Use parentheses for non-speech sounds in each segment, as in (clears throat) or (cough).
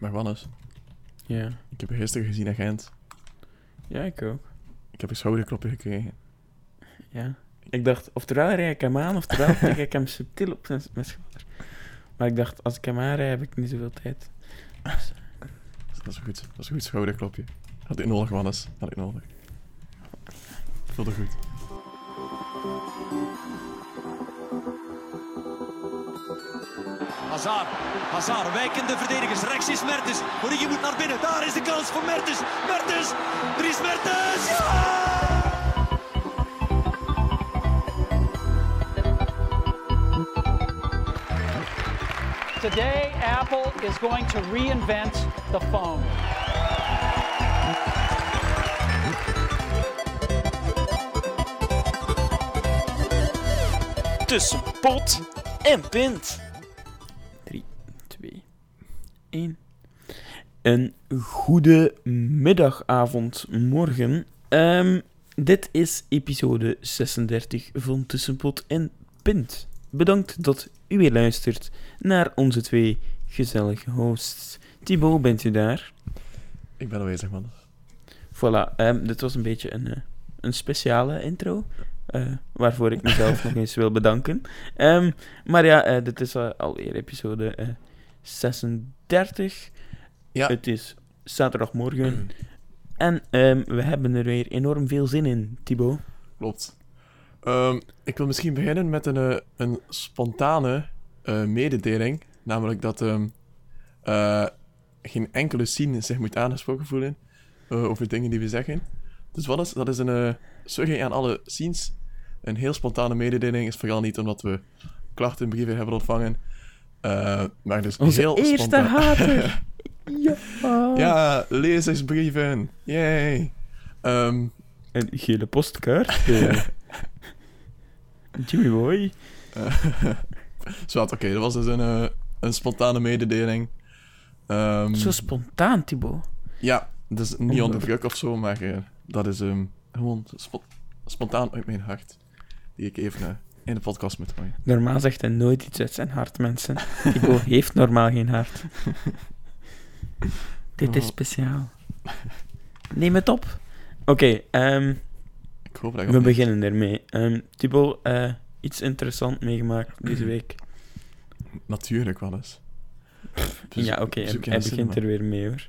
Maar Wannes, Ja. ik heb je gisteren gezien in Gent. Ja, ik ook. Ik heb een schouderklopje gekregen. Ja. Ik dacht, oftewel rij ik hem aan, oftewel tik ik hem subtiel op zijn mijn schouder. Maar ik dacht, als ik hem aanrij, heb ik niet zoveel tijd. Dus, Dat is een goed, dat is een goed schouderklopje. Had ik nodig, Wannes. Had ik nodig. Voelde goed. Hazard, Hazard, wijkende verdedigers. Rechts is Mertens. Origi moet naar binnen. Daar is de kans voor Mertens. Mertens, Dries Mertens. Ja! Today, Apple is going to reinvent the phone. tussen pot en pint. Een goede middag, avond, morgen. Ehm, dit is episode 36 van Tussenpot en Pint. Bedankt dat u weer luistert naar onze twee gezellige hosts. Thibaut, bent u daar? Ik ben aanwezig, man. Voilà, ehm, dit was een beetje een, eh, een speciale intro. eh, waarvoor ik mezelf (laughs) nog eens wil bedanken. Ehm, maar ja, eh, dit is alweer episode eh, 36. Ja. Het is zaterdagmorgen. En ehm, we hebben er weer enorm veel zin in, Thibaut. Klopt. Ehm, ik wil misschien beginnen met een, eh, een spontane eh, mededeling. Namelijk dat ehm, eh, geen enkele scene zich moet aangesproken voelen over dingen die we zeggen. Dus wat is, dat is een... sorry aan alle scenes. Een heel spontane mededeling is vooral niet omdat we klachtenbrieven hebben ontvangen. maar dus Onze heel eerste spontaan. hater. (laughs) ja. ja, lezersbrieven. Yay. Ehm, Een gele postkaart. eh. (laughs) Jimmy Boy. (laughs) Zwart, oké, dat was dus een, eh, een spontane mededeling. Ehm, Zo spontaan, Thibaut. ja, dus niet onder druk of zo, maar eh, dat is ehm, gewoon spo- spontaan uit mijn hart. Die ik even eh, in de podcast moet gooien. Normaal zegt hij nooit iets uit zijn hart, mensen. Thibaut heeft normaal geen hart. (laughs) Dit is Oh. speciaal. Neem het op. Oké, ehm, Ik hoop dat ik we opnieuw- beginnen ermee. Ehm eh, iets interessant meegemaakt (clears throat) deze week. Natuurlijk wel eens. Bezo- ja, oké, hij, de begint cinema. er weer mee, hoor.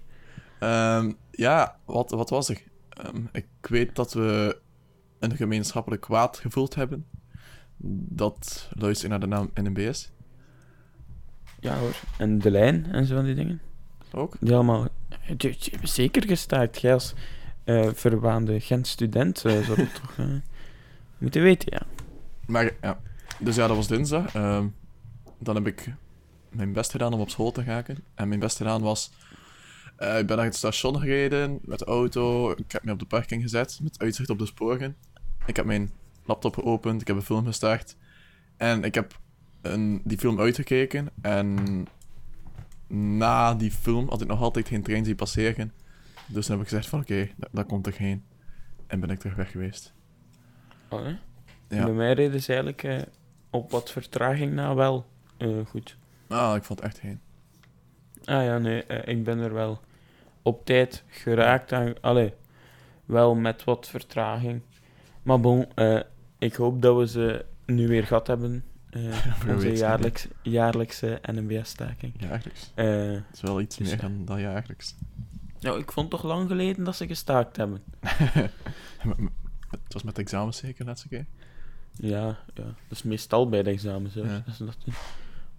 Ehm, ja, wat, wat was er? Ehm, ik weet dat we een gemeenschappelijk kwaad gevoeld hebben. Dat luistert naar de naam NMBS. Ja, hoor. En de lijn en zo van die dingen. Ook. Die hebben zeker gestaakt. Jij als eh, verwaande Gent-student eh, zou dat (laughs) toch eh, moeten weten, ja. Maar ja, dus ja, dat was dinsdag. Ehm, dan heb ik mijn best gedaan om op school te gaan. En mijn best gedaan was... ik ben naar het station gereden met de auto. Ik heb me op de parking gezet met uitzicht op de sporen. Ik heb mijn laptop geopend. Ik heb een film gestart. En ik heb een, die film uitgekeken. En na die film had ik nog altijd geen trein zien passeren. Dus dan heb ik gezegd van oké, daar, daar komt er geen. En ben ik terug weg geweest. Oh, hè? Ja. Bij mij reden ze eigenlijk eh, op wat vertraging na wel eh, goed. Ah, ik vond het echt geen. Ah ja, nee, eh, ik ben er wel op tijd geraakt. Aan, allee, wel met wat vertraging. Maar bon, eh, ik hoop dat we ze nu weer gehad hebben. Eh, (laughs) onze jaarlijks, jaarlijkse NMBS-staking. Jaarlijks. Eh Het is wel iets Dus meer ja. dan, dan jaarlijks. nou, ik vond toch lang geleden dat ze gestaakt hebben. (laughs) Het was met examens zeker, laatste keer. Ja, ja, dat is meestal bij de examens. Ja. Dat ze dat doen.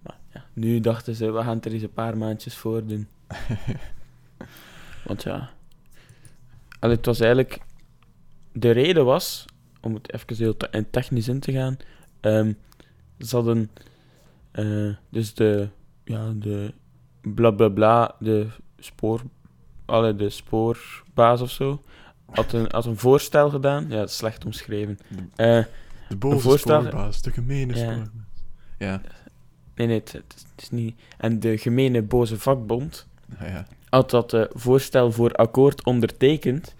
Maar ja, nu dachten ze, we gaan het er eens een paar maandjes voor doen. (laughs) Want ja... Allee, het was eigenlijk... De reden was, om het even heel te- technisch in te gaan... ehm, ze hadden... eh, dus de... Ja, de... Bla bla bla, de spoor... Allee, de spoorbaas of zo... Had een, had een voorstel gedaan. Ja, is slecht omschreven. Eh, De boze voorstel- spoorbaas, de gemene Ja. spoorbaas. Ja, Nee, nee, het, het is- niet... En de gemene boze vakbond ja, ja. had dat eh, voorstel voor akkoord ondertekend.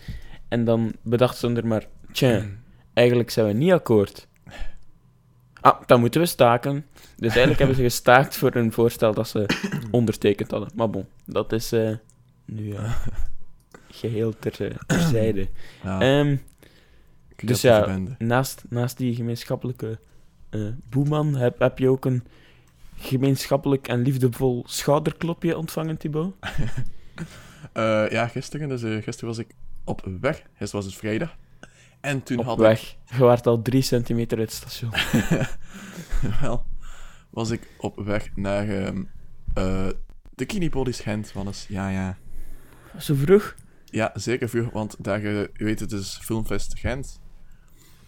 En dan bedacht ze er maar... Tja, eigenlijk zijn we niet akkoord. Ah, dan moeten we staken. Dus eigenlijk hebben ze gestaakt voor een voorstel dat ze ondertekend hadden. Maar bon, dat is eh, nu eh, geheel ter, eh, terzijde. Ja, Ehm, dus ja, naast, naast die gemeenschappelijke boeman heb, heb je ook een gemeenschappelijk en liefdevol schouderklopje ontvangen, Thibaut. (laughs) Ja, gisteren, dus gisteren was ik op weg. Gisteren was het vrijdag. En toen Op had weg. Je waart al drie centimeter uit het station. ik... (laughs) wel, was ik op weg naar eh, de Kinipolis Gent, Wannes. Ja, ja. Zo vroeg? Ja, zeker vroeg, want daar, eh, je weet het, is Filmfest Gent.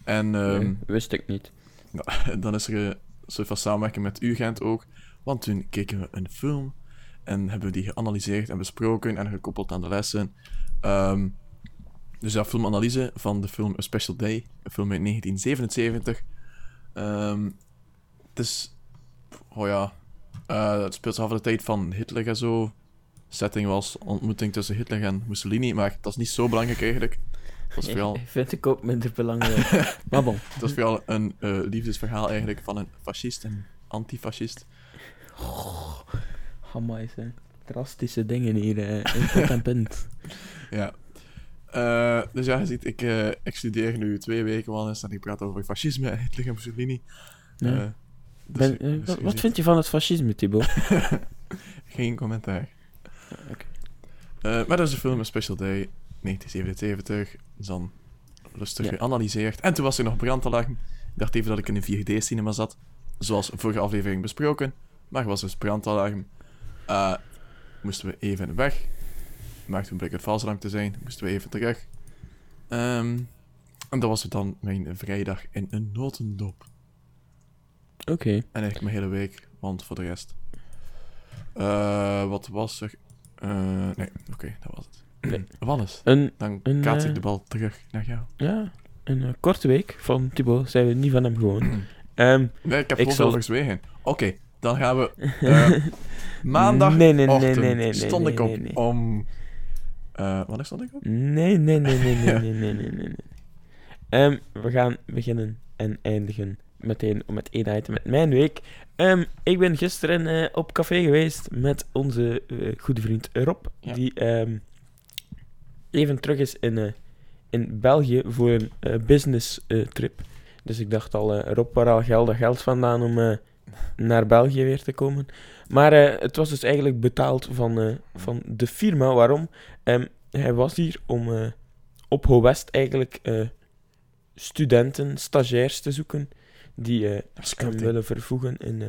En ehm, Nee, wist ik niet. (laughs) dan is er een soort van samenwerking met UGent ook. Want toen keken we een film en hebben we die geanalyseerd en besproken en gekoppeld aan de lessen. Ehm, dus ja, filmanalyse van de film A Special Day, een film uit 1977. Ehm, het is, oh ja, eh, het speelt zich af de tijd van Hitler en zo. Setting was ontmoeting tussen Hitler en Mussolini, maar dat is niet zo belangrijk eigenlijk. Dat is vooral (laughs) Vind ik ook minder belangrijk. (laughs) maar bon. het was vooral een eh, liefdesverhaal eigenlijk van een fascist en antifascist. Amai, hè. Drastische dingen hier eh, in en punt. (laughs) Ja. Eh, dus ja, je ziet, ik, eh, ik studeer nu twee weken wel eens en ik praat over fascisme, (laughs) Hitler en Mussolini. Eh, dus- Ben, eh, dus wat, vind je van het fascisme, Thibaut? (laughs) Geen commentaar. maar dat is een film, een Special Day, 1977. Dus dan rustig Ja. geanalyseerd. En toen was er nog brandalarm. Ik dacht even dat ik in een 4D-cinema zat. Zoals vorige aflevering besproken. Maar er was dus brandalarm. Moesten we even weg. Maar toen bleek het valsalarm te zijn. Moesten we even terug. Ehm, en dat was het dan mijn vrijdag in een notendop. Oké. En eigenlijk mijn hele week, want voor de rest. Eh, wat was er? Eh, nee, oké, dat was het. Nee. Wannes, Een, dan Een, kaats ik eh, de bal terug naar jou. ja, een korte week van Thibaut. Zijn we niet van hem gewoon. Ehm, Nee, ik heb ik zal-. Oké, dan gaan we. (laughs) maandag. Nee, nee, nee, nee, nee, nee, stond ik op om. Eh wanneer stond ik op? Nee, nee, nee, nee, nee, (laughs) nee, nee, nee, nee, nee. Ehm, we gaan beginnen en eindigen meteen met één item met mijn week. Ehm, ik ben gisteren eh, op café geweest met onze eh, goede vriend Rob, Ja. die ehm, even terug is in, in België voor een business trip. Dus ik dacht al, Rob, waar al geld dat geld vandaan om naar België weer te komen. Maar eh, het was dus eigenlijk betaald van, eh, van de firma. Waarom? Ehm, hij was hier om eh, op Ho West eigenlijk studenten, stagiairs te zoeken die hem willen vervoegen in,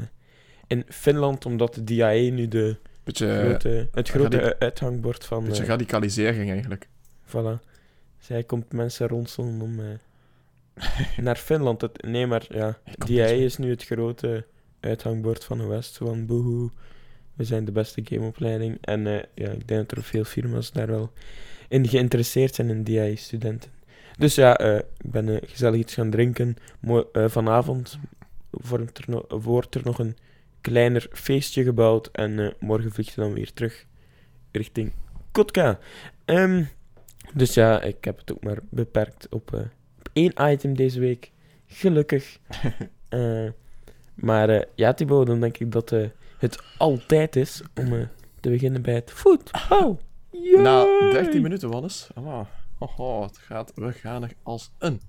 in Finland, omdat de DIA nu de Beetje, grote, het grote uithangbord van... beetje radicalisering eigenlijk. Voilà. Zij komt mensen ronselen om (laughs) naar Finland. Het, nee, maar ja, mee. is nu het grote uithangbord van de West. Van boehoe, we zijn de beste gameopleiding. En eh, ja, ik denk dat er veel firma's daar wel in geïnteresseerd zijn in DIA-studenten. Dus ja, eh, ik ben eh, gezellig iets gaan drinken. Mo- vanavond vormt er no- wordt er nog een kleiner feestje gebouwd. En morgen vliegt je dan weer terug richting Kotka. Ehm, dus ja, ik heb het ook maar beperkt op, op één item deze week. Gelukkig. (laughs) Maar eh, ja, Thibaut, dan denk ik dat eh, het altijd is om eh, te beginnen bij het voetbal. Na Yay! 13 minuten, Wannes. Voilà. Hoho, het gaat, we gaan er als een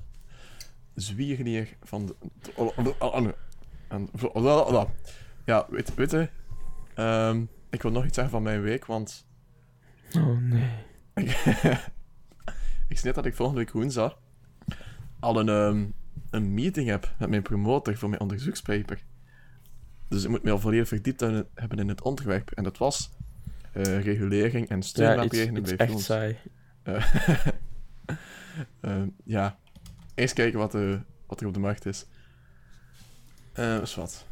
zwiernier van de... Ja, weet, weet je... ehm, ik wil nog iets zeggen van mijn week, want... Oh nee. (laughs) ik net dat ik volgende week woensdag al een, ehm, een meeting heb met mijn promotor voor mijn onderzoekspaper. Dus ik moet me al volledig verdiept hebben in het onderwerp. En dat was eh, regulering en Ja, steunmaatregelen iets bij echt saai. Ehm, (laughs) ja, eerst kijken wat, wat er op de markt is. Eh is wat.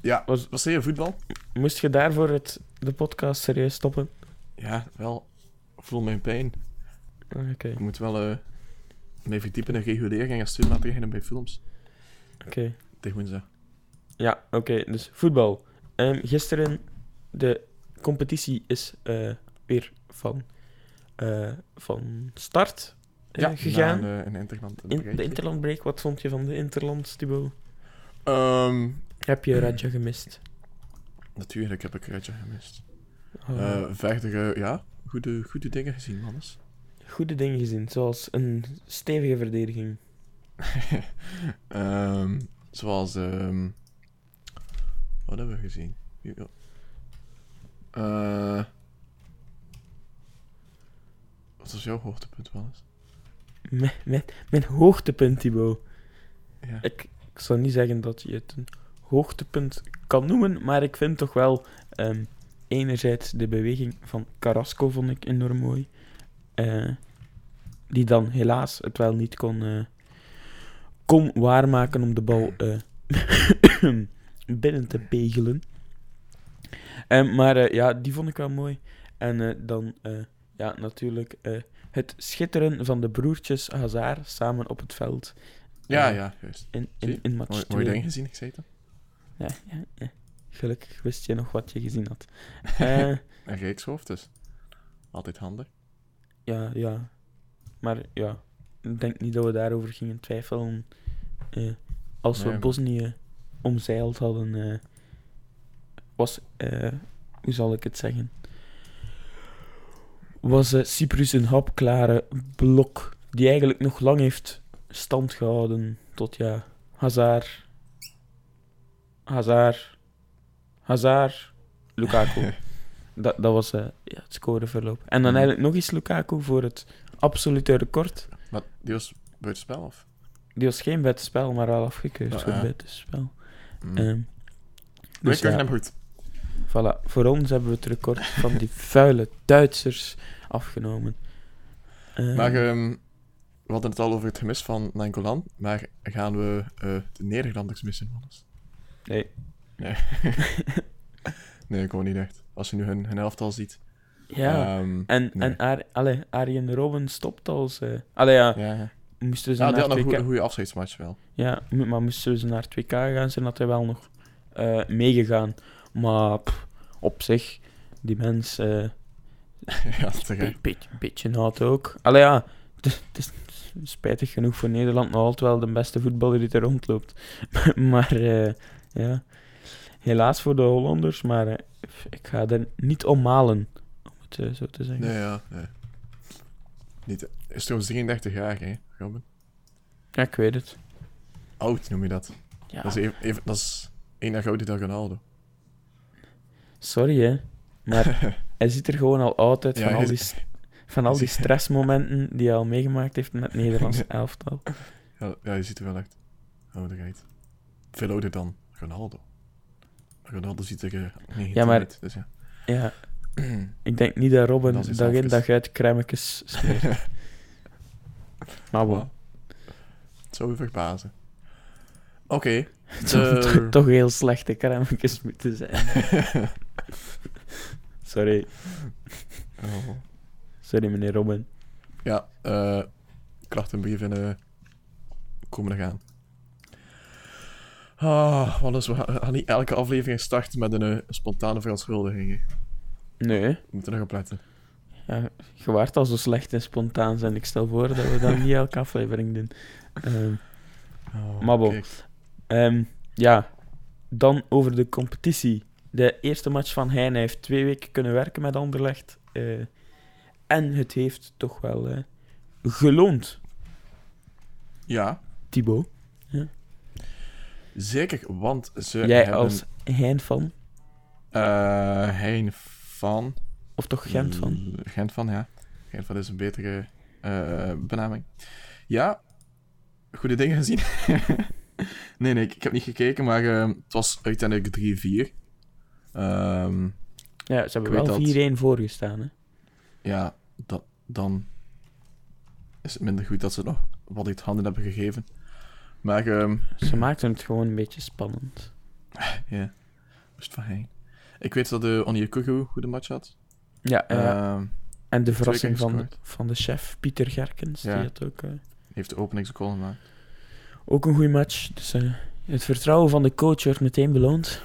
Ja, Was- was je voetbal? Moest je daarvoor het, de podcast serieus stoppen? Ja, wel. Ik voel mijn pijn. Ah, Oké, Ik moet wel mij verdiepen in regulering en steunmaatregelen bij films. oké. Tegen woensdag. Ja, oké. dus voetbal. Ehm, gisteren, de competitie is eh, weer van, eh, van start eh, Ja, gegaan. na een, een interland. In, de Interlandbreak, wat vond je van de Interlands, Thibaut? Ehm, Heb je Raja gemist? natuurlijk heb ik Redja gemist. Oh. Verder, eh, ja, goede, goede dingen gezien, mannes. Goede dingen gezien, zoals een stevige verdediging. (laughs) Ehm, zoals, ehm, wat hebben we gezien? Eh, wat was jouw hoogtepunt, Wannes? Mijn, mijn, mijn hoogtepunt, Thibaut. Ja. Ik, ik zou niet zeggen dat je het een hoogtepunt kan noemen, maar ik vind toch wel ehm, enerzijds de beweging van Carrasco vond ik enorm mooi. Eh, die dan helaas het wel niet kon, eh, kon waarmaken om de bal eh, (coughs) binnen te pegelen. Ehm, maar ja, die vond ik wel mooi. En dan ja, natuurlijk het schitteren van de broertjes Hazard samen op het veld. Ja, ja, juist. In, in, in match Mooi, 2. mooi ding gezien, ik zei het. Ja, ja, ja. Gelukkig wist je nog wat je gezien had. (laughs) Een reekshoofd, dus altijd handig. Ja, ja. Maar ja, ik denk niet dat we daarover gingen twijfelen. Eh, als we Nee. Bosnië omzeild hadden, eh, was, eh, hoe zal ik het zeggen? Was Cyprus een hapklare blok die eigenlijk nog lang heeft stand gehouden tot ja, Hazard, Hazard, Hazard, Lukaku. (laughs) Dat, dat was eh, ja, het scoreverloop. En dan Mhm. eigenlijk nog eens Lukaku voor het absolute record. Maar die was buitenspel, of? Die was geen buitenspel, maar wel afgekeurd Ah, voor buitenspel. Mm. Ehm dus ja, hem goed. voilà. Voor ons hebben we het record van die (laughs) vuile Duitsers afgenomen. Ehm, Maar ehm, we hadden het al over het gemis van Nangolan, maar gaan we eh, de Nederlanders missen, Wannes? nee. Nee. (laughs) nee, ik gewoon niet echt. Als je nu hun, hun elftal ziet. Ja, Ehm, en, nee. en Ar allee, Arjen Robben stopt als... eh allee, ja, ja, ja. naar had nog het een goede, afscheidsmatch wel. Ja, maar moesten ze naar het WK gaan, zijn dat hij wel nog eh, meegegaan. Maar pff, op zich, die mens... eh, (laughs) ja. Een beetje, beetje naad ook. Allee ja, het is spijtig genoeg voor Nederland nog altijd wel de beste voetballer die er rondloopt. (laughs) maar ja, helaas voor de Hollanders, maar ik ga er niet om malen, om het eh, zo te zeggen. Nee, ja. Nee. Niet, is trouwens 33 jaar, hè, Robin? Ja, ik weet het. Oud noem je dat. Ja, Dat, is even, even- dat is één jaar ouder dan Ronaldo. sorry hè, maar (laughs) hij ziet er gewoon al oud uit Ja, van, al die, van al die stressmomenten die hij al meegemaakt heeft met het Nederlandse (laughs) elftal. Ja, ja, je ziet er wel echt ouder uit. Veel ouder dan Ronaldo. Ronaldo ziet er eh, 19 Ja, maar- uit, dus ja. Ja, (clears throat) ik denk niet dat Robin Dat dag in dag uit crèmekes smeert. (laughs) maar bon. Het zou je verbazen. Oké. (laughs) Het zou de- to- toch heel slechte crèmekes moeten zijn. (laughs) Sorry. Oh. Sorry, meneer Robin. Ja, eh klachtenbrieven eh komen er gaan. Ah, wat is, we gaan niet elke aflevering starten met een eh, spontane verontschuldiging. Nee. We moeten nog op letten. Ja, je waart al zo slecht en spontaan zijn. Ik stel voor dat we dat niet elke aflevering doen. Ehm, Oh, Maar bon. ehm, ja, dan over de competitie. De eerste match van Heijn heeft twee weken kunnen werken met Anderlecht. eh, en het heeft toch wel eh, geloond, Ja, Thibaut. Zeker, want ze Jij hebben... als Heijn van, eh Hein van... of toch Gent van? L- Gent van, ja. Gent van is een betere eh, benaming. Ja, goede dingen gezien. (laughs) nee, nee, ik, ik heb niet gekeken, maar eh, het was uiteindelijk 3-4. Ehm, Ja, ze hebben wel dat. 4-1 voorgestaan. Hè? ja, dat, dan is het minder goed dat ze nog wat uit handen hebben gegeven. Maar ehm, Ze maakten het gewoon een beetje spannend. (laughs) ja, moest van heen. Ik weet dat de Onyekuru goede match had. Ja. Ehm, en de verrassing van, gescoord. van de chef, Pieter Gerkens, Ja. die had ook, eh, heeft de openingsgoal gemaakt. ook een goede match. Dus eh, het vertrouwen van de coach wordt meteen beloond.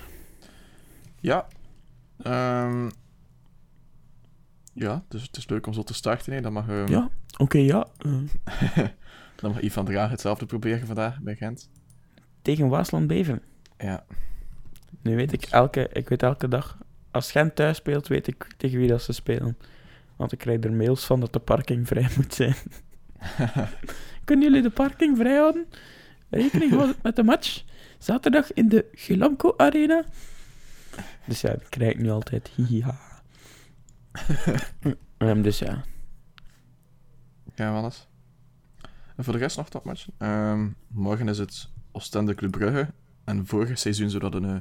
Ja. Ehm, ja, dus het is leuk om zo te starten. Hè. Dan, mag, ehm, Ja, oké, ja. (laughs) dan mag Ivan Draag hetzelfde proberen vandaag bij Gent. tegen Waasland Beveren. Ja. Nu weet ik elke, ik weet elke dag, als Gent thuis speelt, weet ik tegen wie dat ze spelen. Want ik krijg er mails van dat de parking vrij (laughs) moet zijn. (laughs) Kunnen jullie de parking vrij houden? Rekening met de match. Zaterdag in de Gilamco Arena. Dus ja, dat krijg ik nu altijd. (laughs) Hihiha. Dus ja. Ja, alles. En voor de rest nog topmatchen. Ehm morgen is het Oostende Club Brugge. En vorig seizoen zou dat een, eh,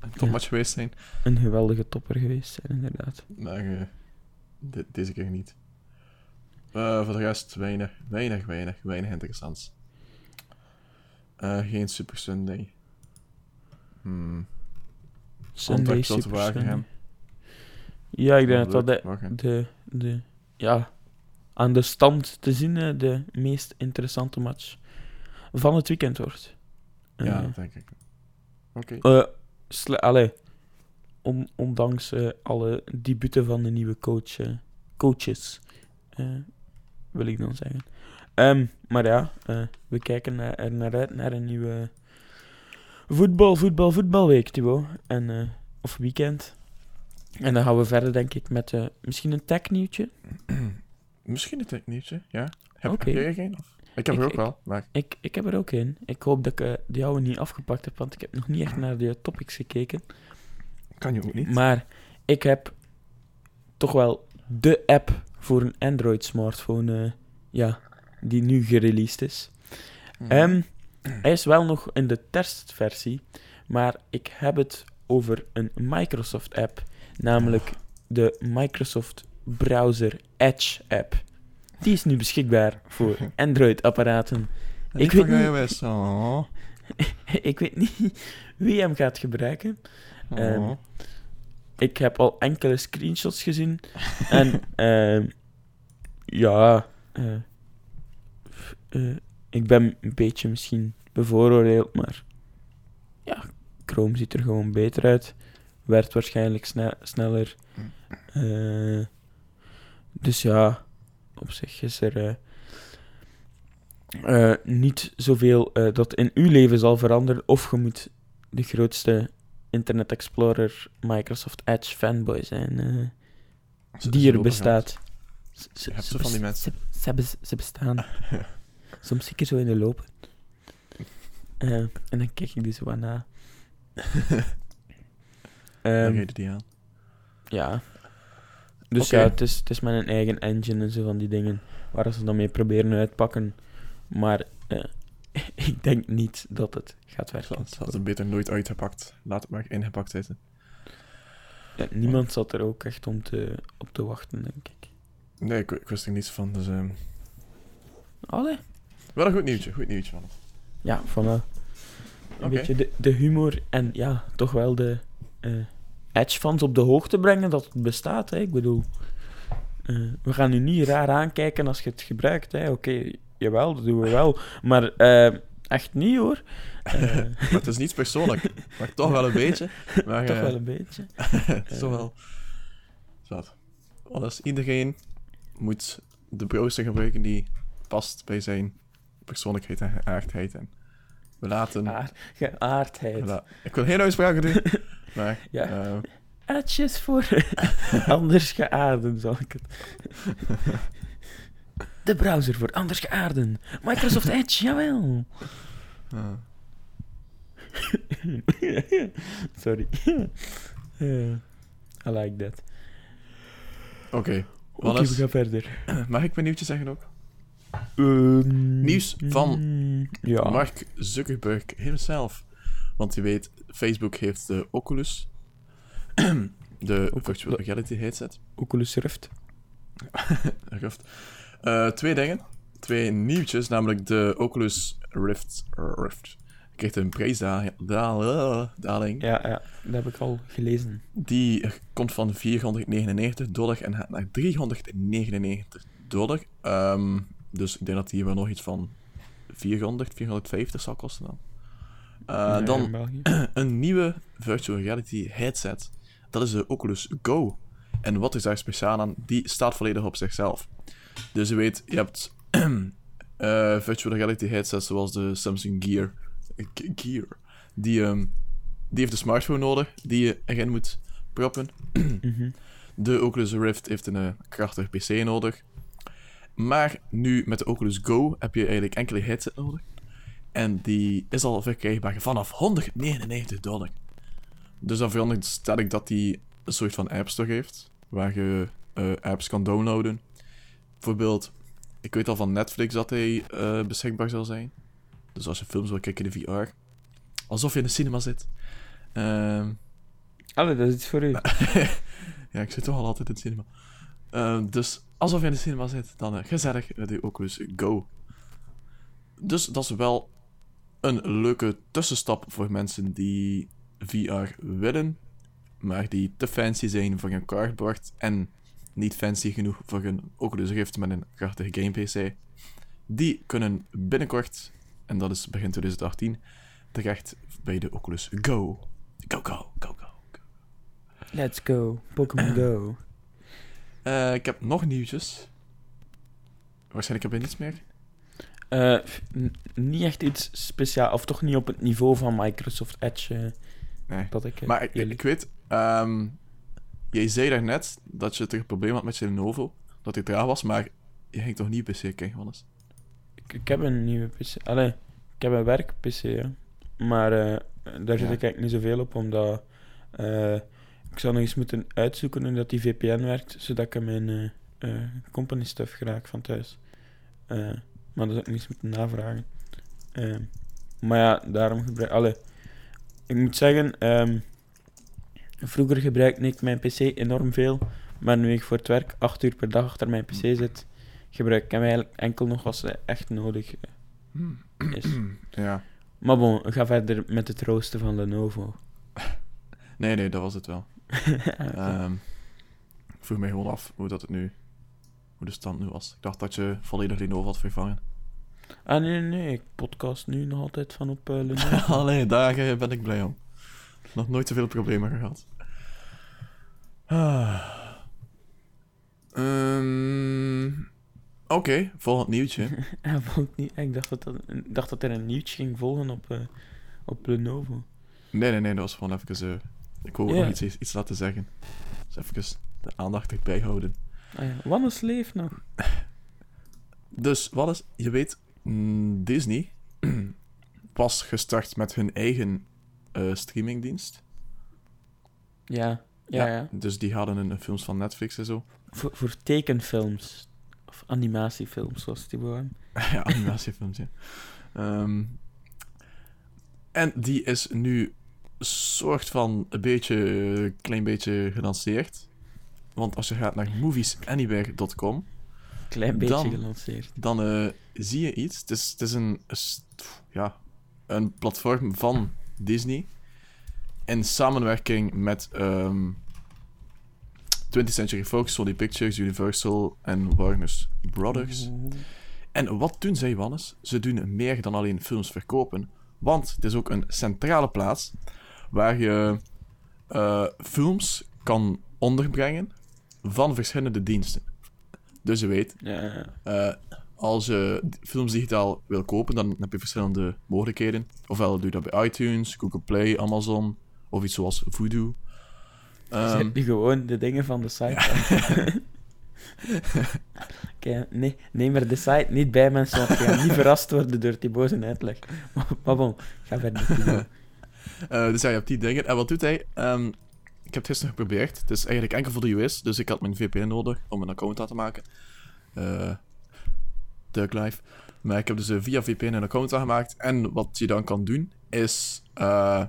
een topmatch geweest zijn. Een geweldige topper geweest zijn, inderdaad. Maar eh, de- deze keer niet. Eh, voor de rest weinig, weinig, weinig, weinig interessants. Geen Super Sunday. Hmm. Sunday Super. Sunday. Ja, ik denk dat dat de, de, de, ja, aan de stand te zien eh, de meest interessante match van het weekend wordt. Ja, Eh, dat denk ik. Oké. eh, sle- allee, on- ondanks eh, alle debuten van de nieuwe coach, eh, coaches, eh, wil ik dan zeggen. Ehm, maar ja, eh, we kijken naar- er naar uit naar een nieuwe voetbal, voetbal, voetbalweek, Thibaut. En, eh, of weekend. En dan gaan we verder, denk ik, met eh, misschien een tech-nieuwtje. (clears throat) Misschien een technieuwtje, ja. Heb, Oké. heb jij er geen? Of? Ik heb Ik- er ook ik- wel, maar Ik, ik heb er ook een. Ik hoop dat ik eh, de jouwe niet afgepakt heb, want ik heb nog niet echt naar de topics gekeken. kan je ook niet. Maar ik heb toch wel de app voor een Android-smartphone, eh, ja, die nu gereleased is. Ehm, hij is wel nog in de testversie, maar ik heb het over een Microsoft-app, namelijk de Microsoft Browser Edge app. Die is nu beschikbaar voor (laughs) Android-apparaten. En ik weet niet-. Oh. (laughs) ik weet niet wie hem gaat gebruiken. Oh. Ehm, Ik heb al enkele screenshots gezien. (laughs) en ehm, ja, eh, eh, ik ben een beetje misschien bevooroordeeld, maar ja, Chrome ziet er gewoon beter uit. Werd waarschijnlijk sne- sneller. Dus ja, op zich is er eh, eh, niet zoveel eh, dat in uw leven zal veranderen. Of je moet de grootste Internet Explorer Microsoft Edge fanboy zijn die er bestaat. Hebt van die mensen. Ze, ze, hebben- ze bestaan. (laughs) Soms zie ik er zo in de lopen. En dan kijk ik die zo aan na. (laughs) Dan Ehm, reden die aan. ja. Dus ja, het is, het is met een eigen engine en zo van die dingen waar ze dan mee proberen uitpakken. Maar eh, (laughs) ik denk niet dat het gaat werken. Ze hadden het beter nooit uitgepakt. Laat het maar ingepakt zitten. Ja, niemand zat er ook echt om te, op te wachten, denk ik. Nee, ik, ik wist er niets van. Dus, Allee. wel een goed nieuwtje. Goed nieuwtje van. Ja, van wel. Een beetje de, de humor en ja, toch wel de eh, Edge-fans op de hoogte brengen dat het bestaat. Hè. Ik bedoel, eh, we gaan nu niet raar aankijken als je het gebruikt. Oké, jawel, dat doen we wel. Maar eh, echt niet hoor. (laughs) Eh, Maar het is niet persoonlijk. maar toch wel een (laughs) beetje. Maar, toch wel een beetje. (laughs) het is toch wel... Zat. Alles, iedereen moet de browser gebruiken die past bij zijn persoonlijkheid en geaardheid. En we laten... Aard, geaardheid. we la- ik wil geen uitspraken doen. Maar... Ja. Edges voor (laughs) anders geaarden, zal ik het. De browser voor anders geaarden. Microsoft Edge, jawel. eh, (laughs) Sorry. Eh, I like that. Oké. Oké, Wannes? we gaan verder. Mag ik mijn nieuwtje zeggen ook? Ehm, Nieuws van Ja. Mark Zuckerberg himself. Want je weet, Facebook heeft de Oculus. (clears throat) de virtual reality headset. (laughs) Oculus Rift. Rift. Eh, twee dingen. Twee nieuwtjes, namelijk de Oculus Rift. Rift. Krijgt een prijsdaling. Ja, ja, dat heb ik al gelezen. Die komt van 499 dollar en gaat naar 399 dollar. Ehm, dus ik denk dat die wel nog iets van 400, 450 zal kosten dan. Eh, Nee, dan (clears throat) een nieuwe virtual reality headset. Dat is de Oculus Go. En wat is daar speciaal aan? Die staat volledig op zichzelf. Dus je weet, je hebt (clears throat) eh, virtual reality headsets zoals de Samsung Gear G- Gear. Die, ehm, die heeft een smartphone nodig die je erin moet proppen. (clears throat) Mhm. De Oculus Rift heeft een eh, krachtig PC nodig. Maar nu met de Oculus Go heb je eigenlijk enkele headset nodig. En die is al verkrijgbaar vanaf 199 dollar. Dus dan veronderstel ik dat die een soort van App Store heeft. Waar je eh, apps kan downloaden. Bijvoorbeeld, ik weet al van Netflix dat hij eh, beschikbaar zal zijn. Dus als je films wil kijken in de VR. Alsof je in de cinema zit. Allee, dat is iets voor u. (laughs) ja, ik zit toch al altijd in de cinema. Ehm, dus alsof je in de cinema zit, dan eh, gezellig de Oculus Go. Dus dat is wel een leuke tussenstap voor mensen die VR willen, maar die te fancy zijn voor een cardboard en niet fancy genoeg voor een Oculus Rift met een krachtige game PC. Die kunnen binnenkort, en dat is begin 2018, terecht bij de Oculus Go. Go, go, go, go. Let's go. Pokémon Go. Eh, ik heb nog nieuwtjes. Waarschijnlijk heb je niets meer. Eh, niet echt iets speciaal, of toch niet op het niveau van Microsoft Edge eh, Nee. dat ik... eh, Maar ik, weet, ehm, jij zei daarnet dat je toch een probleem had met je Lenovo. Dat hij traag was, maar je ging toch niet PC kijken, Johannes? ik, ik heb een nieuwe PC. Allee, ik heb een werk-PC, maar daar zit Ja. ik eigenlijk niet zoveel op, omdat ik zou nog eens moeten uitzoeken hoe dat die VPN werkt, zodat ik mijn company stuff geraak van thuis. Eh, maar dat zou ik eens moeten navragen. Eh, maar ja, daarom gebruik... Allee, ik moet zeggen, ehm, vroeger gebruikte ik mijn PC enorm veel, maar nu ik voor het werk acht uur per dag achter mijn PC zit, gebruik ik hem eigenlijk enkel nog als hij echt nodig eh, is. (clears throat) Ja. Maar bon, gaan verder met het roosten van Lenovo. Nee, nee, dat was het wel. (laughs) Ehm, ik vroeg me gewoon af hoe dat het nu... Hoe de stand nu was. Ik dacht dat je volledig Lenovo had vervangen. ah, nee, nee, nee, ik podcast nu nog altijd van op eh, Lenovo. (laughs) Allee, daar eh, ben ik blij om. Nog nooit zoveel problemen gehad. Ah. Ehm, Oké, volgend nieuwtje. (laughs) Ik dacht dat, dat, ik dacht dat er een nieuwtje ging volgen op, eh, op Lenovo. Nee, nee, nee, dat was gewoon even... ik Ja. nog iets, iets laten zeggen. Dus even de aandacht erbij houden. Ah, ja. Nog. Dus, wat is... Je weet, mm, Disney (clears throat) was gestart met hun eigen eh, streamingdienst. Ja, ja, ja. Dus die hadden een films van Netflix en zo. Voor, voor tekenfilms. Of animatiefilms, zoals die waren. (laughs) ja, animatiefilms, ja. Ehm, en die is nu soort van een beetje, een klein beetje gelanceerd. Want als je gaat naar moviesanywhere.com, Klein beetje Dan- gelanceerd. dan eh, zie je iets. Het is, het is een, ja, een platform van Disney in samenwerking met ehm 20th Century Fox, Sony Pictures, Universal en Warner Brothers. En wat doen zij, Wannes? Ze doen meer dan alleen films verkopen. Want het is ook een centrale plaats waar je eh, films kan onderbrengen van verschillende diensten. Dus je weet, Ja, ja. eh, als je films digitaal wil kopen, dan heb je verschillende mogelijkheden. Ofwel doe je dat bij iTunes, Google Play, Amazon, of iets zoals Voodoo. Ehm, Zet nu gewoon de dingen van de site. (laughs) Oké, nee, neem maar de site niet bij mensen, want je gaat niet (laughs) verrast worden door die boze uitleg. Maar, (laughs) maar bon, ga verder. Eh, dus ja, je hebt die dingen. En wat doet hij? Ehm, ik heb het gisteren geprobeerd. Het is eigenlijk enkel voor de US, dus ik had mijn VPN nodig om een account aan te maken. Eh Duck Live. Maar ik heb dus eh, via VPN een account aangemaakt. En wat je dan kan doen, is... eh,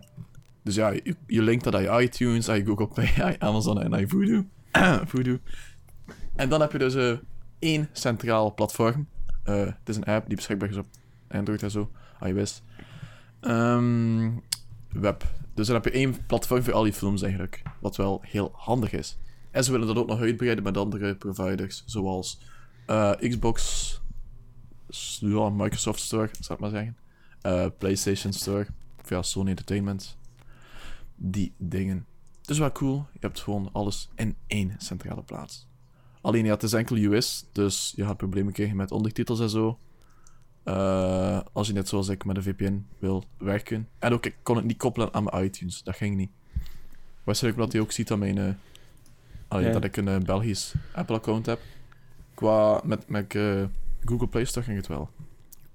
dus ja, je, linkt dat aan je iTunes, aan je Google Play, (laughs) je Amazon en aan je (coughs) Voodoo. En dan heb je dus eh, één centraal platform. Het is een app die beschikbaar is op Android en zo, iOS. Ehm, web. Dus dan heb je één platform voor al die films eigenlijk. Wat wel heel handig is. En ze willen dat ook nog uitbreiden met andere providers. Zoals eh, Xbox, Microsoft Store, zou ik maar zeggen. Eh, PlayStation Store, via Sony Entertainment. Die dingen. Is wel cool. Je hebt gewoon alles in één centrale plaats. Alleen ja, het is enkel US, dus je gaat problemen krijgen met ondertitels en zo. Eh, als je net zoals ik met een VPN wil werken. En ook, ik kon het niet koppelen aan mijn iTunes. Dat ging niet. Waarschijnlijk omdat hij ook ziet dat, mijn, allee, Ja. dat ik een eh, Belgisch Apple-account heb. Qua met, met Google Play Store ging het wel.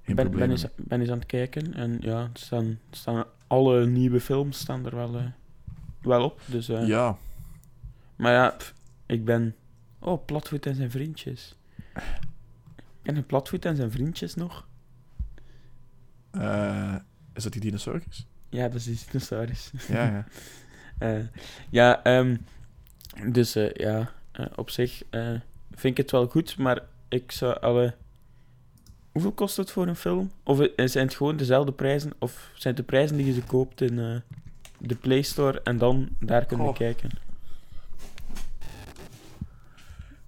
Geen Ik ben, ben, eens, ben eens aan het kijken en ja, er staan, staan alle nieuwe films staan er wel, wel op. Dus, Ja, Maar ja, pff, ik ben... Oh, Platvoet en zijn vriendjes. Ken je Platvoet en zijn vriendjes nog? Eh, is dat die dinosaurus? Ja, dat is die dinosaurus. ja, ja. (laughs) Eh, ja, ehm, dus eh, ja, op zich vind ik het wel goed, maar ik zou alle... Hoeveel kost het voor een film? Of zijn het gewoon dezelfde prijzen? Of zijn het de prijzen die je ze koopt in de Play Store en dan daar kunnen kijken?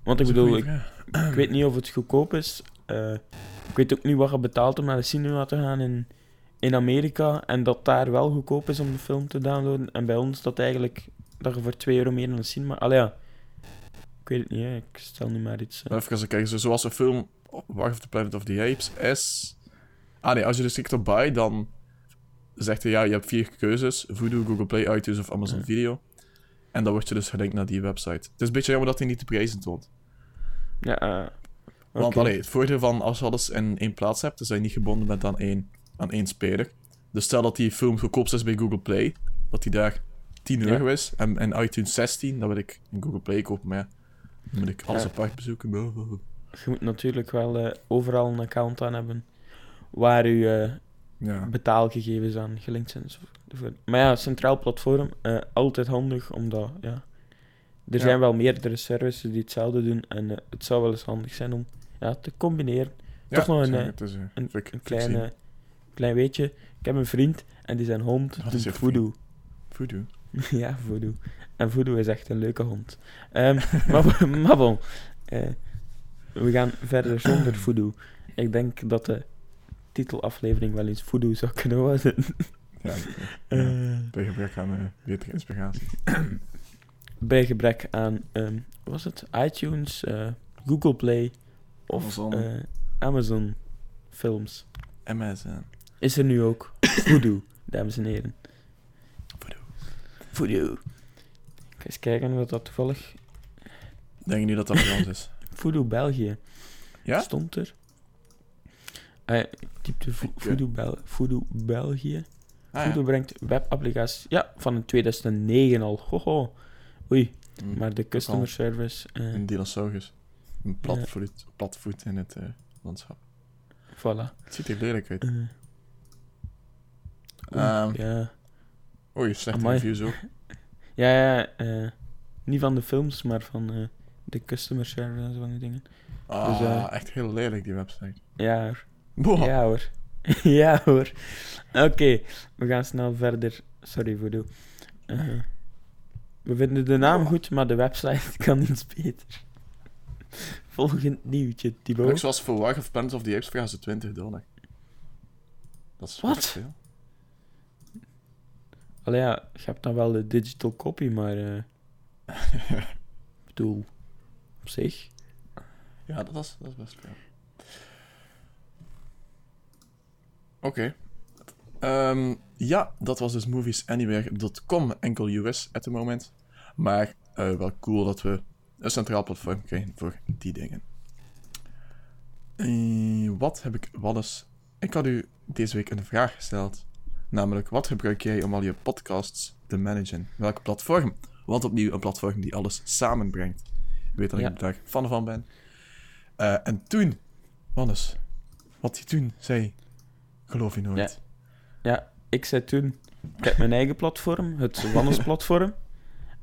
Want ik bedoel, ik, ik weet niet of het goedkoop is. Eh, ik weet ook niet wat je betaalt om naar de cinema te gaan in, in Amerika. En dat daar wel goedkoop is om de film te downloaden. En bij ons dat eigenlijk dat je voor 2 euro meer naar de cinema. Allee ja. Ik weet het niet, hè. ik stel nu maar iets. Maar even kijken, zo- zoals een film War of the Planet of the Apes is... Ah nee, als je dus klikt op buy, dan zegt hij ja, je hebt vier keuzes. Voodoo, Google Play, iTunes of Amazon Ja. Video. En dan word je dus gelinkt naar die website. Het is een beetje jammer dat hij niet de prijzen toont. Ja, eh, Want allee, het voordeel van als je alles in één plaats hebt, is dat je niet gebonden bent aan één, aan één speler. Dus stel dat die film goedkoopst is bij Google Play, dat die daar 10 Ja. euro is, en, en iTunes 16, dan wil ik in Google Play kopen, maar ja, dan moet ik alles Ja. apart bezoeken. Je moet natuurlijk wel eh, overal een account aan hebben waar je eh, Ja. betaalgegevens aan gelinkt zijn. Maar ja, centraal platform, eh, altijd handig, omdat ja, er Ja. zijn wel meerdere services die hetzelfde doen en het zou wel eens handig zijn om ja, te combineren. Ja, Toch nog een, zeg eh, Een, een klein, eh, klein weetje. Ik heb een vriend en die zijn hond is doet voodoo. Voodoo. (laughs) ja, voodoo. En voodoo is echt een leuke hond. Ehm, (laughs) maar, maar bon, eh, we gaan verder zonder (clears throat) voodoo. Ik denk dat de titelaflevering wel eens voodoo zou kunnen worden. Ja, (laughs) Eh, bij gebrek aan betere inspiratie. bij gebrek aan, ehm, was het? iTunes, Google Play of Amazon. Amazon, Amazon Films. Amazon. Is er nu ook (laughs) voodoo, dames en heren. Voodoo. Voodoo. Ik ga eens kijken wat dat toevallig... Denk je niet dat dat ons is? (laughs) Voodoo België. Ja? Stond er. Ja, ik typte vo eh, Voodoo, Bel Voodoo België. Ah, Voodoo ja. brengt webapplicaties... Ja, van 2009 al. Hoho. Oei, Mm, maar de customer service... eh, Een dinosaurus. Een platvoet, platvoet in het eh, landschap. voilà. Het ziet er lelijk uit. Ehm, ja. Oei, slechte Amai. reviews ook. (laughs) Ja, ja, eh, niet van de films, maar van de customer service en zo van die dingen. Ah, Dus, echt heel lelijk die website. Ja, hoor. Boah. Ja hoor. (laughs) ja hoor. Oké, we gaan snel verder. Sorry Voodoo. Eh we vinden de naam goed, maar de website (laughs) kan iets beter. (laughs) Volgend nieuwtje, Thibaut. Ook zoals voor War of Planet of the Apes vragen ze 20 dollar. Dat is Wat? echt veel. Allee, ja, je hebt dan wel de digital copy, maar... eh (laughs) ik bedoel, op zich... Ja, dat is, dat is best veel. Oké. Ehm, ja, dat was dus moviesanywhere.com, enkel US at the moment. Maar eh, wel cool dat we een centraal platform krijgen voor die dingen. Eh, wat heb ik, wat is... Ik had u deze week een vraag gesteld. Namelijk, wat gebruik jij om al je podcasts te managen? Welk platform? Want opnieuw een platform die alles samenbrengt. Ik weet dat Ja. ik daar fan van ben. Eh, en toen, Wannes, wat hij toen zei, geloof je nooit. Ja, ik zei toen... Ik heb mijn eigen platform, het Wannes-platform.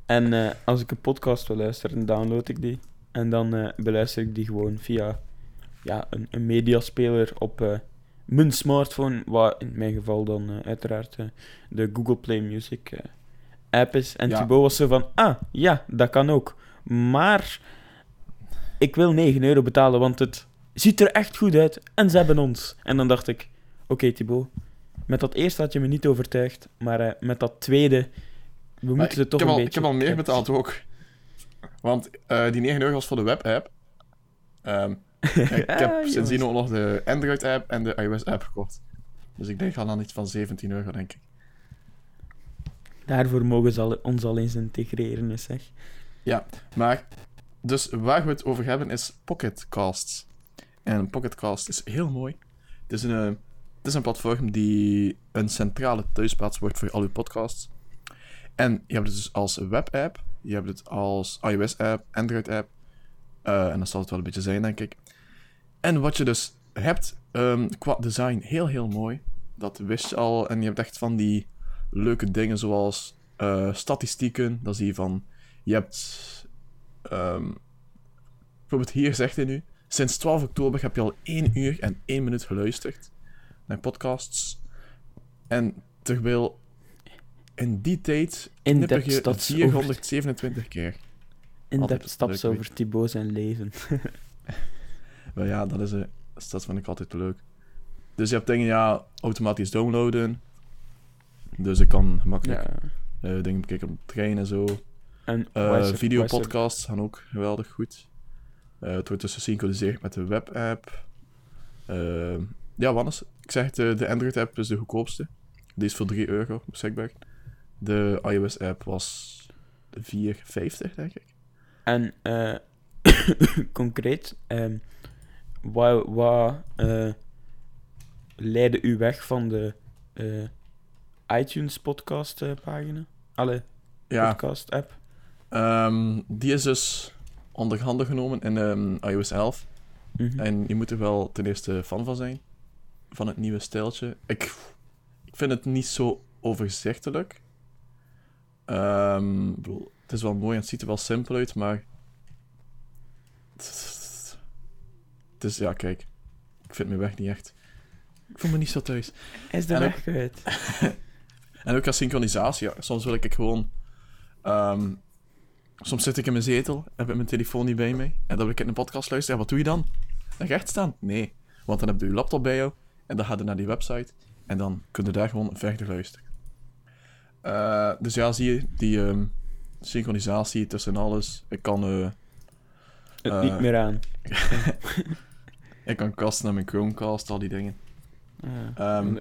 En eh, als ik een podcast wil luisteren, download ik die. En dan eh, beluister ik die gewoon via ja, een, een mediaspeler op eh, mijn smartphone. Wat in mijn geval dan uiteraard de Google Play Music app is. En Ja. Thibaut was zo van, ah, ja, dat kan ook. Maar ik wil 9 euro betalen, want het ziet er echt goed uit. En ze hebben ons. En dan dacht ik, oké Thibaut, met dat eerste had je me niet overtuigd. Maar met dat tweede, we moeten het toch een al, beetje... ik heb al meer betaald ook. Want eh, die 9 euro was voor de webapp. Ehm (laughs) ik Ah, heb jongens. sindsdien ook nog de Android-app en de iOS-app gekocht. Dus ik denk al aan iets van 17 euro, denk ik. Daarvoor mogen ze al, ons al eens integreren, is zeg. Maar, dus waar we het over hebben is Pocketcasts. En Pocketcast is heel mooi. Het is een, het is een platform die een centrale thuisplaats wordt voor al uw podcasts. En je hebt het dus als webapp, je hebt het als iOS-app, Android-app. eh, en dat zal het wel een beetje zijn, denk ik. En wat je dus hebt ehm, qua design, heel heel mooi. Dat wist je al. En je hebt echt van die leuke dingen zoals eh, statistieken. Dan zie je van, je hebt Ehm, bijvoorbeeld hier zegt hij nu: Sinds 12 oktober heb je al 1 uur en 1 minuut geluisterd naar podcasts. En terwijl in die tijd In knipper je stads 427 keer. In Altijd depth staps over Thibaut zijn leven. (laughs) Wel ja, dat, is, eh, dat vind ik altijd leuk. Dus je hebt dingen, ja, automatisch downloaden. Dus ik kan gemakkelijk Ja. eh, dingen bekijken op de trein en zo. En er- videopodcasts gaan ook geweldig goed. Het wordt dus gesynchroniseerd met de webapp. Ja, Wannes, ik zeg eh, de Android-app is de goedkoopste. Die is voor 3 euro beschikbaar. De iOS-app was 4,50 denk ik. En eh, (coughs) concreet, ehm wat, wat eh, leidde u weg van de eh, iTunes podcast eh, pagina? Alle Ja, podcast app? ehm, die is dus onder handen genomen in ehm, iOS 11. Mhm. En je moet er wel ten eerste fan van zijn. Van het nieuwe stijltje. Ik, ik vind het niet zo overzichtelijk. Ehm, bedoel, het is wel mooi en het ziet er wel simpel uit, maar... Het is, ja, kijk. Ik vind mijn weg niet echt... Ik voel me niet zo thuis. Is de en weg kwijt? (laughs) En ook als synchronisatie. Ja. Soms wil ik gewoon... ehm, soms zit ik in mijn zetel, heb ik mijn telefoon niet bij mij. En dan wil ik in een podcast luisteren. Ja, wat doe je dan? Dan recht staan? Nee. Want dan heb je je laptop bij jou. En dan ga je naar die website. En dan kun je daar gewoon verder luisteren. Eh, dus ja, zie je, die ehm, synchronisatie tussen alles. Ik kan, eh, Het eh, niet meer aan. (laughs) ik kan kasten naar mijn Chromecast, al die dingen. Ah. Ehm,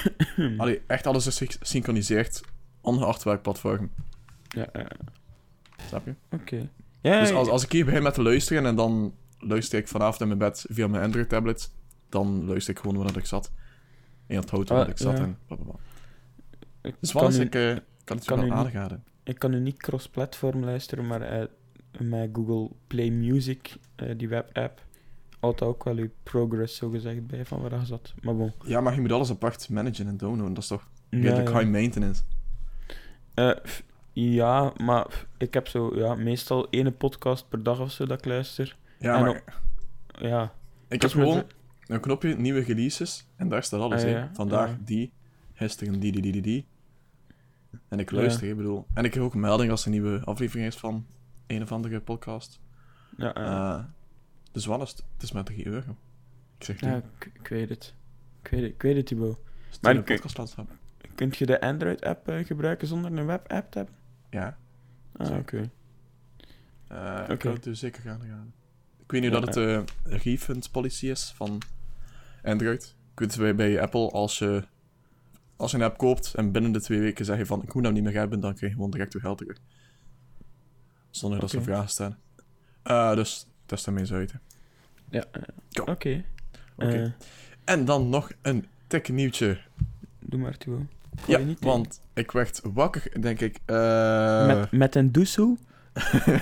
(coughs) allee, echt alles is gesynchroniseerd. Ongeacht welk platform. Ja, ja, Snap je? oké. Ja, Dus als, als ik hier begin met te luisteren en dan luister ik vanavond in mijn bed via mijn Android-tablet, dan luister ik gewoon waar dat ik zat. In het hotel waar Ah, ik zat ja. en blablabla. Ik Dus kan nu- ik eh, kan het je kan u niet- aanraden. Ik kan nu niet cross-platform luisteren, maar eh, met Google Play Music, eh, die webapp, houdt ook wel uw progress zogezegd bij van waar je zat. Maar bon. Ja, maar je moet alles apart managen en downloaden. Dat is toch redelijk ja. high maintenance. Eh, f- ja, maar f- ik heb zo ja, meestal één podcast per dag of zo dat ik luister. Ja, En maar Ja, ik heb gewoon een knopje nieuwe releases en daar staat alles Ah, in. Vandaag die, gisteren die, die, die, die, die. En ik luister, ik bedoel. En ik krijg ook een melding als er een nieuwe aflevering is van een of andere podcast. ja, ja. Eh, dus wat is het? Het is maar 3 euro. Ik zeg ja ik, ik weet het. Ik weet het, ik weet het Thibaut. Maar een ik- podcastplatform. Kunt je de Android-app eh, gebruiken zonder een webapp te hebben? Ja. Ah, oké. Eh, Ik Oké. zou het dus zeker gaan gaan. Ik weet Ja, dat het de refund policy is van Android. Ik weet bij, bij Apple, als je, als je een app koopt en binnen de twee weken zeg je van ik moet nou niet meer hebben, dan krijg je gewoon direct je geld terug. Zonder dat ze vragen stellen. Eh, dus test daarmee eens uit. hè. Ja, eh, oké. Oké. Eh, En dan nog een tech nieuwtje. doe maar, Thibaut. Ja, niet want ik werd wakker, denk ik. met, met een doesoe? (laughs)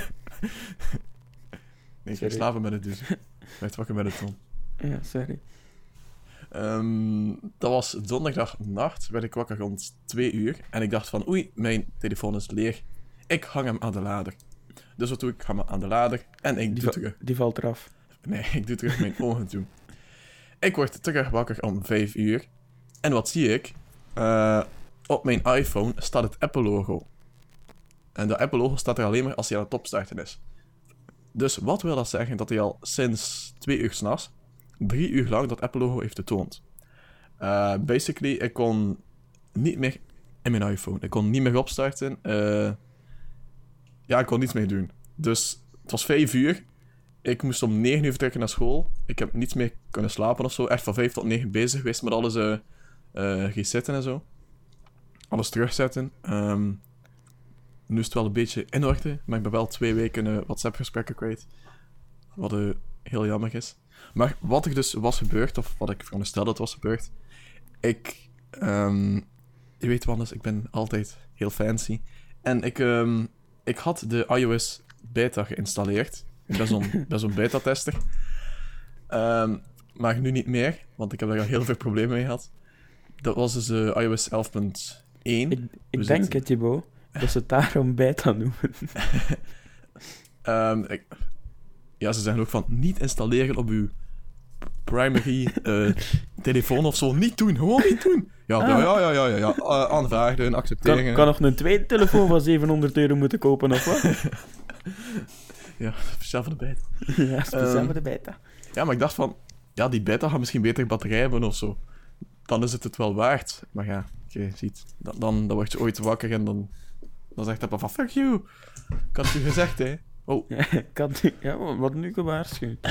Nee, ik slapen met het dus. Ik werd wakker met het ton. (laughs) Ja, sorry. Ehm, dat was donderdagnacht, werd ik wakker rond 2 uur. En ik dacht van, oei, mijn telefoon is leeg. Ik hang hem aan de lader. Dus wat doe ik? Ik ga hem aan de lader en ik Die, doe terug. die valt eraf. Nee, (laughs) ik doe terug mijn ogen toe. Ik word terug wakker om 5 uur. En wat zie ik? Eh, op mijn iPhone staat het Apple-logo. En dat Apple-logo staat er alleen maar als hij aan het opstarten is. Dus wat wil dat zeggen? Dat hij al sinds 2 uur s'nachts, 3 uur lang dat Apple-logo heeft getoond. Eh, basically, ik kon niet meer in mijn iPhone. Ik kon niet meer opstarten. Eh, ja, ik kon niets meer doen. Dus het was 5 uur. Ik moest om 9 uur vertrekken naar school. Ik heb niets meer kunnen slapen of zo. Echt van 5 tot 9 bezig geweest met alles eh resetten en zo. Alles terugzetten. Ehm, nu is het wel een beetje in orde, maar ik ben wel twee weken eh, WhatsApp-gesprekken kwijt. Wat heel jammer is. Maar wat er dus was gebeurd, of wat ik veronderstel dat was gebeurd. Ik, ehm, je weet wel eens, ik ben altijd heel fancy. En ik, ehm, ik had de iOS beta geïnstalleerd. Ik ben zo'n beta-tester. Ehm, maar nu niet meer, want ik heb daar al heel veel problemen mee gehad. Dat was dus eh, iOS 11.1. Ik, ik denk het, Thibaut, dat ze het daarom beta noemen. (laughs) Ik- ja, ze zeggen ook van niet installeren op uw primary eh, (laughs) telefoon of zo. Niet doen, gewoon niet doen. Ja, Ah. ja, ja, ja, ja, ja. Eh, aanvaarden, accepteren. Kan, kan nog een tweede telefoon van 700 euro moeten kopen, of wat? (laughs) Ja, speciaal voor de beta. (laughs) ja, speciaal Ehm, voor de beta. Ja, maar ik dacht van, ja, die beta gaat misschien beter batterij hebben of zo. Dan is het het wel waard. Maar ja, je ziet, dan, dan, dan word je ooit wakker en dan, dan zegt hij van, fuck you. Ik had het u gezegd, hè. Oh, Ja, (laughs) ik had, ja, wat nu gewaarschuwd. (laughs)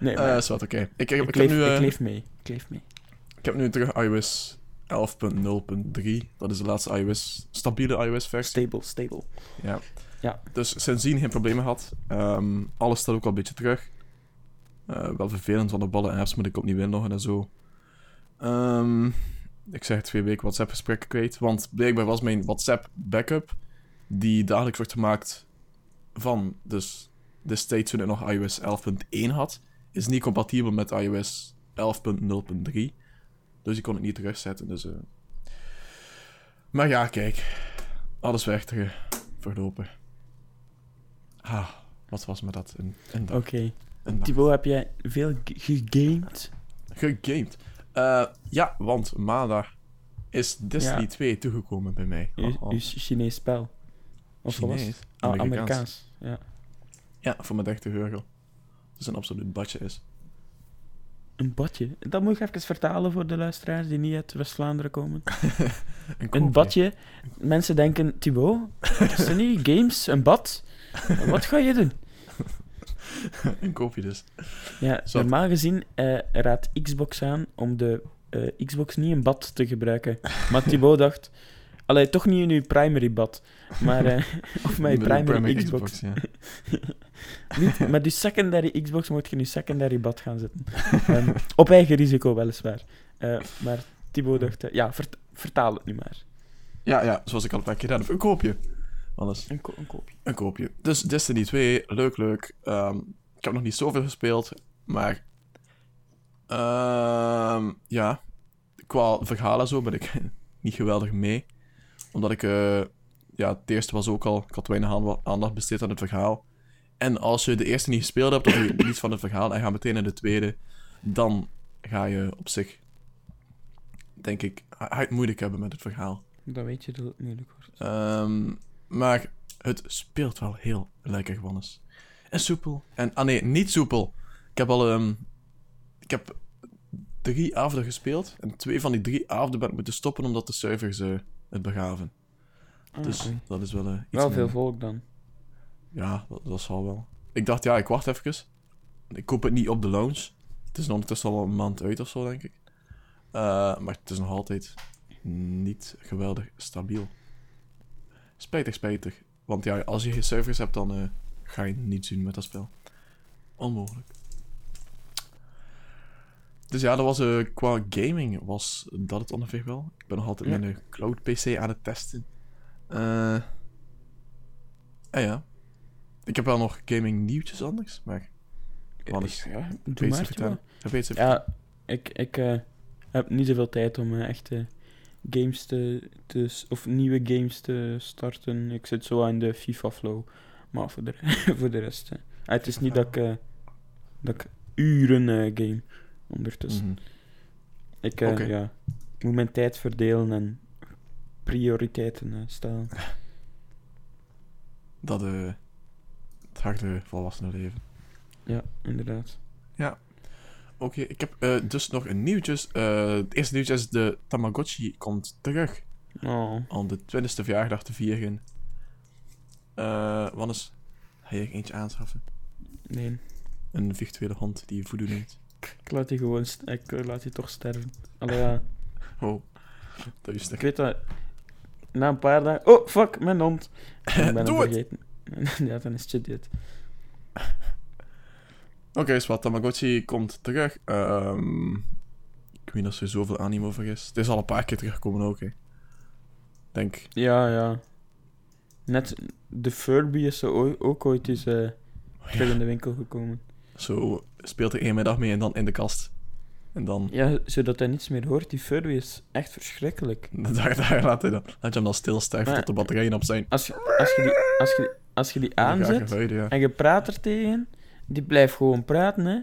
Nee, maar eh is wat oké. Ik, ik, ik, ik, leef, nu, eh, ik leef mee. Ik leef mee. ik heb nu terug iOS 11.0.3. Dat is de laatste iOS, stabiele iOS-versie. Stable, stable. Ja. Ja. Dus sindsdien geen problemen gehad. Ehm, alles staat ook al een beetje terug. Eh, wel vervelend, want de ballen apps moet ik opnieuw inloggen en zo. Ehm, ik zeg twee weken WhatsApp-gesprekken kwijt. Want blijkbaar was mijn WhatsApp-backup, die dagelijks wordt gemaakt van dus destijds toen ik nog iOS 11.1 had, is niet compatibel met iOS 11.0.3. Dus ik kon het niet terugzetten. Dus, eh. Maar ja, kijk. Alles weg terug. Voorlopig. Ah, wat was me dat? Een, een dag. Oké. Thibaut, heb jij veel gegamed? Gegamed. Eh, ja, want maandag is Destiny Ja. 2 toegekomen bij mij. Oh, oh. uw Chinees spel? Of Chinees. Ah, Amerikaans. Ja. Ja, voor mijn 30 euro. Dat is een absoluut badje is. Een badje. Dat moet ik even vertalen voor de luisteraars die niet uit West-Vlaanderen komen. (laughs) Een, Een badje. Mensen denken, Thibaut, dat zijn niet games, een bad. Wat ga je doen? (laughs) een koopje dus. Ja, Zat. normaal gezien eh, raadt Xbox aan om de eh, Xbox niet in bad te gebruiken. Maar Thibaut dacht, allee, toch niet in uw primary bad, maar eh, (laughs) of een primary, Xbox. ja. (laughs) Niet, met je secondary Xbox moet je in je secondary bad gaan zitten. (laughs) Ehm, op eigen risico, weliswaar. Eh, maar Thibaut dacht, eh, ja, vert- vertaal het nu maar. ja, ja, zoals ik al een paar keer heb. Een koopje. Alles. Een, ko- een koopje. Een koopje. Dus Destiny 2, leuk, leuk. Ehm, ik heb nog niet zoveel gespeeld, maar... ehm, ja, qua verhalen zo ben ik niet geweldig mee. Omdat ik... ja, het eerste was ook al... Ik had weinig aan- aandacht besteed aan het verhaal. En als je de eerste niet gespeeld hebt, of je niets van het verhaal, en je gaat meteen naar de tweede, dan ga je op zich... Denk ik, ga het moeilijk hebben met het verhaal. Dan weet je dat het moeilijk wordt. Ehm, maar het speelt wel heel lekker gewoon eens. En soepel. En, ah nee, niet soepel. Ik heb al ehm, ik heb drie avonden gespeeld. En twee van die drie avonden ben ik moeten stoppen omdat de servers eh, het begaven. Ah, dus dat is wel eh, iets Wel veel volk dan. Ja, dat, dat zal wel. Ik dacht, ja, ik wacht even. Ik koop het niet op de launch. Het is ondertussen al een maand uit of zo, denk ik. Eh, maar het is nog altijd niet geweldig stabiel. Spijtig, spijtig. Want ja, als je geen servers hebt, dan eh, ga je niets doen met dat spel. Onmogelijk. Dus ja, dat was qua gaming was dat het ongeveer wel. Ik ben nog altijd Ja. mijn cloud PC aan het testen. Eh ah ja. Ik heb wel nog gaming nieuwtjes anders, maar... Wat is... Ja, doe maar, vertellen? Ja, ik, ik eh, heb niet zoveel tijd om eh, echte games te, te... of nieuwe games te starten. Ik zit zo aan de FIFA-flow. Maar voor de, (laughs) voor de rest... eh, ah, het is niet dat ik, eh, dat ik uren eh, game ondertussen. Mhm. Ik, eh, ja, ik moet mijn tijd verdelen en prioriteiten eh, stellen. (laughs) Dat, eh... Het harde volwassenen leven. Ja, inderdaad. Oké, ik heb eh, dus nog een nieuwtjes. Eh, het eerste nieuwtje is de Tamagotchi komt terug. Oh, Om de 20ste verjaardag te vieren. Eh, wat is... Ga je er eentje aanschaffen? Nee. Een virtuele hond die voodoo neemt. Ik laat die gewoon... Ik laat die toch sterven. Allee, ja. (laughs) Oh, dat is Ik stuk. weet dat... Na een paar dagen... Oh, fuck, mijn hond. Ik ben (laughs) hem Doe het! vergeten. (laughs) ja, dan is het dit. Oké, is wat. Tamagotchi komt terug. Ehm, ik weet niet of er zoveel animo voor is. Het is al een paar keer teruggekomen ook, hè. Denk, Ja, ja. Net... De Furby is zo oo- ook ooit eens eh, terug in de winkel gekomen. zo speelt hij één middag mee en dan in de kast. En dan, Ja, zodat hij niets meer hoort. Die Furby is echt verschrikkelijk. (laughs) daar, daar laat, hij dan, laat je hem dan stilsterven Maar- tot de batterijen op zijn. Als je, als je, die, als je, als je die aanzet ja. en je praat er tegen, die blijft gewoon praten, hè.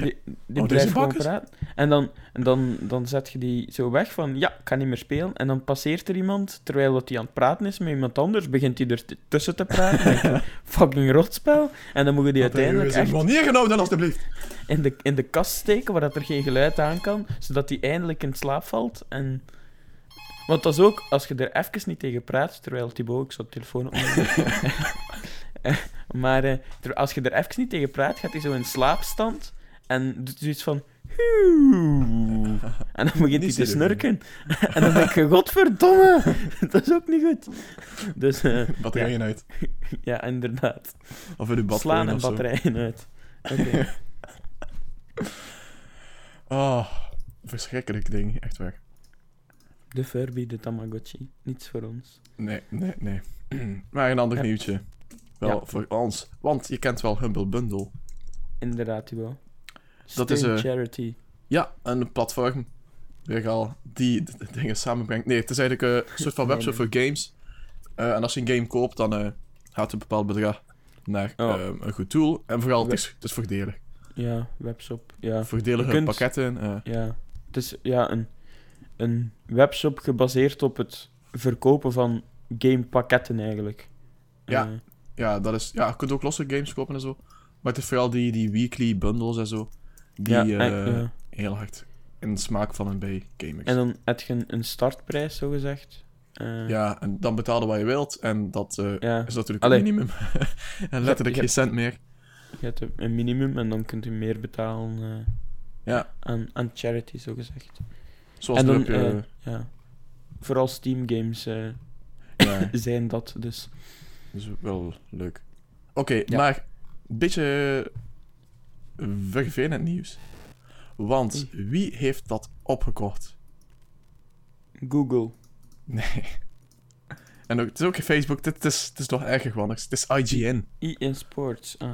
Die, die Oh, blijft gewoon praten. En, dan, en dan, dan zet je die zo weg van, ja, ik kan niet meer spelen. En dan passeert er iemand, terwijl dat hij aan het praten is met iemand anders, begint hij er tussen te praten. Dan (laughs) je, Fucking rotspel. En dan moet je die uiteindelijk echt manier genomen, alstublieft. in de, in de kast steken, waar dat er geen geluid aan kan, zodat hij eindelijk in slaap valt. En... Want dat is ook, als je er even niet tegen praat, terwijl Thibaut, ik de telefoon opnemen. (laughs) (laughs) (laughs) Maar eh, ter- als je er even niet tegen praat, gaat hij zo in slaapstand en doet zoiets van... "Huuu." En dan begint hij te serieus. snurken. (laughs) en dan denk je, godverdomme, (laughs) dat is ook niet goed. Dus eh, Batterijen uit. ja, inderdaad. Of in uw Slaan en of zo. batterijen uit. Oké. Oh, verschrikkelijk ding, echt waar. De Furby, de Tamagotchi. Niets voor ons. Nee, nee, nee. (clears throat) maar een ander Ja. nieuwtje. Wel Ja. voor ons. Want je kent wel Humble Bundle. Inderdaad, Thibaut. Dat is, Steun eh, charity. Ja, een platform. Weer al die dingen samenbrengt. Nee, het is eigenlijk een soort van (laughs) webshop voor games. Eh, en als je een game koopt, dan eh, gaat een bepaald bedrag naar Oh. een goed doel. En vooral, het is, het is voordelig. Ja, webshop. Ja, Voordelige kunt- pakketten. ja. Het is ja, een, een webshop gebaseerd op het verkopen van gamepakketten eigenlijk. Ja. Eh, ja, dat is, ja, je kunt ook losse games kopen en zo. Maar het is vooral die, die weekly bundles en zo. Die ja, eh, ja. heel hard in de smaak vallen bij gamers. En dan heb je een, startprijs, zo gezegd. Eh, Ja, en dan betalen wat je wilt. En dat eh, ja. is natuurlijk Allee. een minimum. (laughs) en letterlijk je- geen cent meer. Je hebt een minimum en dan kunt u meer betalen eh, Ja, aan, aan charity, zo gezegd. zoals en dan, je... eh, ja. Vooral Steam games eh, ja, (laughs) zijn dat, dus. Dat is wel leuk. Oké, Ja. maar een beetje vervelend nieuws. Want wie heeft dat opgekocht? Google. Nee. (laughs) En ook, het is ook Facebook, dit is, het is toch erger gewoon. Het is IGN. EA Sports. Ah.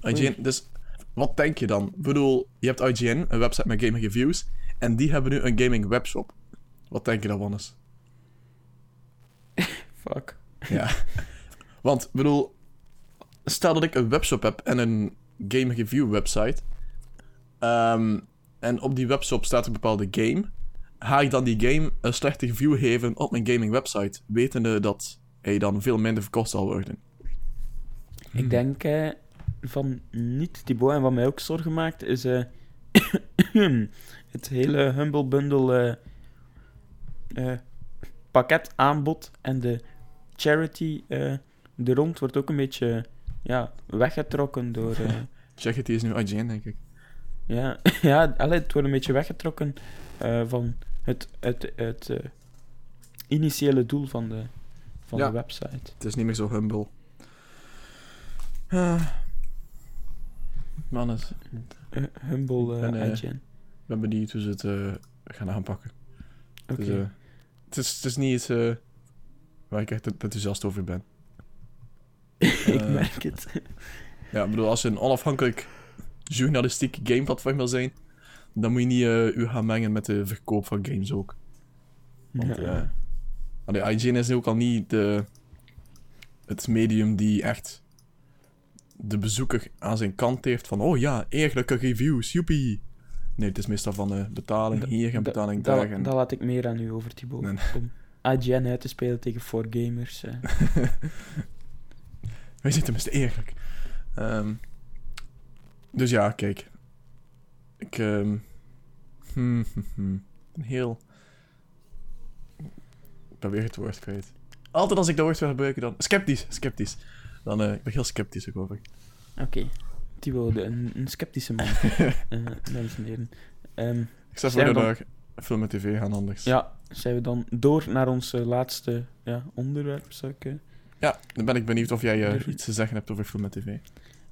IGN, dus wat denk je dan? Ik bedoel, je hebt IGN, een website met gaming reviews, en die hebben nu een gaming webshop. Wat denk je dan, Wannes? (laughs) Fuck. Ja. (laughs) Want, ik bedoel, stel dat ik een webshop heb en een game review website, ehm, en op die webshop staat een bepaalde game, ga ik dan die game een slechte review geven op mijn gaming website, wetende dat hij dan veel minder verkocht zal worden? Ik denk eh, van niet Thibaut en wat mij ook zorgen maakt is eh, (coughs) het hele Humble Bundle eh, eh, pakketaanbod en de charity er rond wordt ook een beetje ja, weggetrokken door. (laughs) eh, Check het, die is nu IGN, denk ik. ja, (laughs) ja allee, het wordt een beetje weggetrokken eh, van het, het, het eh, initiële doel van de, van Ja. de website. Het is niet meer zo humble. Ah. Man, het- Humble En, eh, IGN. ik ben benieuwd hoe ze het gaan aanpakken. Oké. Het, is, het, is, het is niet iets waar ik echt enthousiast over ben. (laughs) ik eh, merk het. Ja, ik bedoel, als je een onafhankelijk journalistiek gameplatform wil zijn, dan moet je niet eh, u gaan mengen met de verkoop van games ook. Want Ja. eh, allee, IGN is ook al niet de, het medium die echt de bezoeker aan zijn kant heeft van oh ja, eerlijke reviews, joepie. Nee, het is meestal van eh, betaling hier en betaling daar. En... dat laat ik meer aan u over, Thibaut. Nee. Om IGN uit te spelen tegen 4Gamers. (laughs) eh. Wij zijn tenminste eerlijk. Ehm, dus ja, kijk. Ik ehm, hmm, hmm, hmm. ben heel... Ik ben weer het woord kwijt. Altijd als ik dat woord wil gebruiken, dan... Sceptisch, sceptisch. Dan, eh, ik ben heel sceptisch erover. Oké. Thibaut, de- een, een sceptische man. (laughs) Eh, dames en heren. Ehm, Ik zou Zijn voor we naar film en tv gaan anders. ja, zijn we dan door naar ons eh, laatste ja, onderwerp, zou ik... Ja, dan ben ik benieuwd of jij eh, iets te zeggen hebt over film en tv.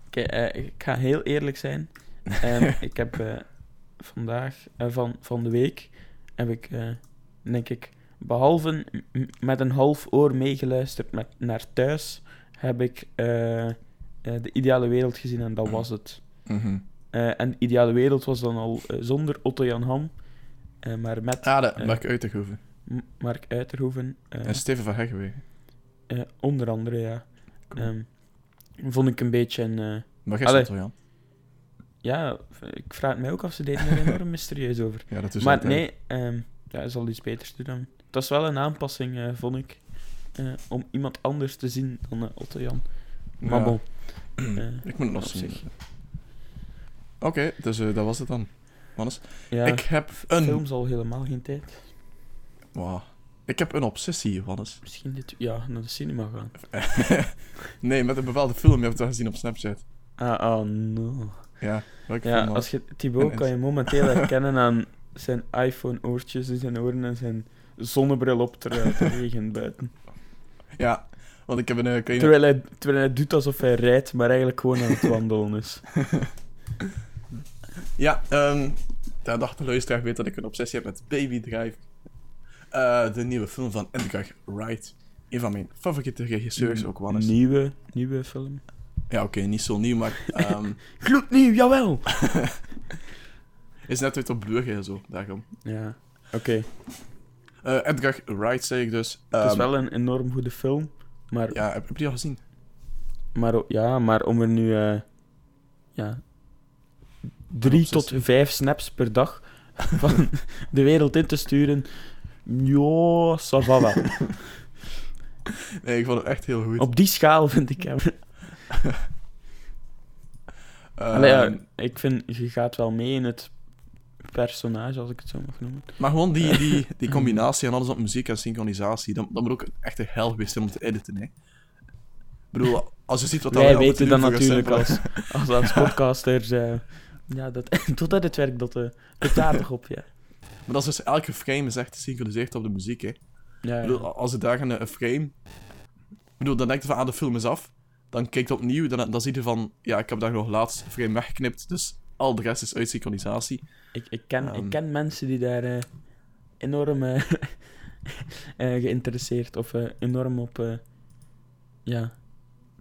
Oké, eh, ik ga heel eerlijk zijn. (laughs) Ehm, ik heb eh, vandaag, van, van de week, heb ik, eh, denk ik, behalve met een half oor meegeluisterd met, naar thuis, heb ik eh, eh, de ideale wereld gezien en dat was het. Mhm. Eh, en de ideale wereld was dan al zonder Otto Jan Ham, eh, maar met Ah, de Eh. Mark Uiterhoeven. Mark Uiterhoeven. eh, En Steven van Heggewegen. Eh, onder andere, ja. Ehm, vond ik een beetje een... jij Allee. stond wel, Jan. ja, ik vraag het mij ook af, ze deden er (laughs) enorm mysterieus over. Ja, dat is maar altijd- nee, ehm, ja, hij zal iets beters doen dan. Het was wel een aanpassing, eh, vond ik, om iemand anders te zien dan Otto Jan. Maar Ja. (clears throat) Ik moet het nog zien. Oké, dus dat was het dan. Mannes. Ja, Ik heb een... film zal helemaal geen tijd. Wow. Ik heb een obsessie, Johannes. Misschien dit... Ja, naar de cinema gaan. (laughs) nee, met een bepaalde film. Je hebt het gezien op Snapchat. Ah, oh no. Ja, welke Ja, film als je Thibaut kan je momenteel herkennen aan zijn iPhone-oortjes in zijn oren en zijn zonnebril op terwijl het regent buiten. Ja, want ik heb een eh, kleine... Terwijl hij, terwijl hij doet alsof hij rijdt, maar eigenlijk gewoon aan het (laughs) wandelen is. Ja, ehm daar dacht de luisteraar weet dat ik een obsessie heb met Baby Driver. Eh, de nieuwe film van Edgar Wright. Een van mijn favoriete regisseurs ook, Wannes. Nieuwe, nieuwe film. Ja, oké, niet zo nieuw, maar... (laughs) ehm Gloednieuw, jawel! (laughs) is net uit op Blu-ray en zo, daarom. Ja, oké. Eh, Edgar Wright, zei ik dus. Het is Ehm, wel een enorm goede film, maar, Ja, heb, je die al gezien? maar, ja, maar om er nu eh, ja, drie tot vijf snaps per dag (laughs) van de wereld in te sturen, ja, ça va wel. (laughs) Nee, ik vond het echt heel goed. Op die schaal vind ik hem. Ehm, Allee, ja, ik vind, je gaat wel mee in het personage, als ik het zo mag noemen. Maar gewoon die, die, (laughs) die combinatie en alles op muziek en synchronisatie, dat, dat moet ook echt een hel geweest zijn om te editen, hè. Ik bedoel, als je ziet wat dat Wij weten dan natuurlijk als, als, als (laughs) podcasters... eh, ja, dat, tot dat het werk dat uh, doet aardig op, ja. Maar dat is dus elke frame is echt gesynchroniseerd op de muziek, hè. ja, Ik bedoel, als je daar een, een frame... Ik bedoel, dan denk je van, ah, de film is af. Dan kijkt je opnieuw, dan, dan zie je van, ja, ik heb daar nog laatst een frame weggeknipt, dus al de rest is uit synchronisatie. Ik, ik, ken, Ehm. ik ken mensen die daar eh, enorm eh, (laughs) eh, geïnteresseerd of eh, enorm op... eh, ja,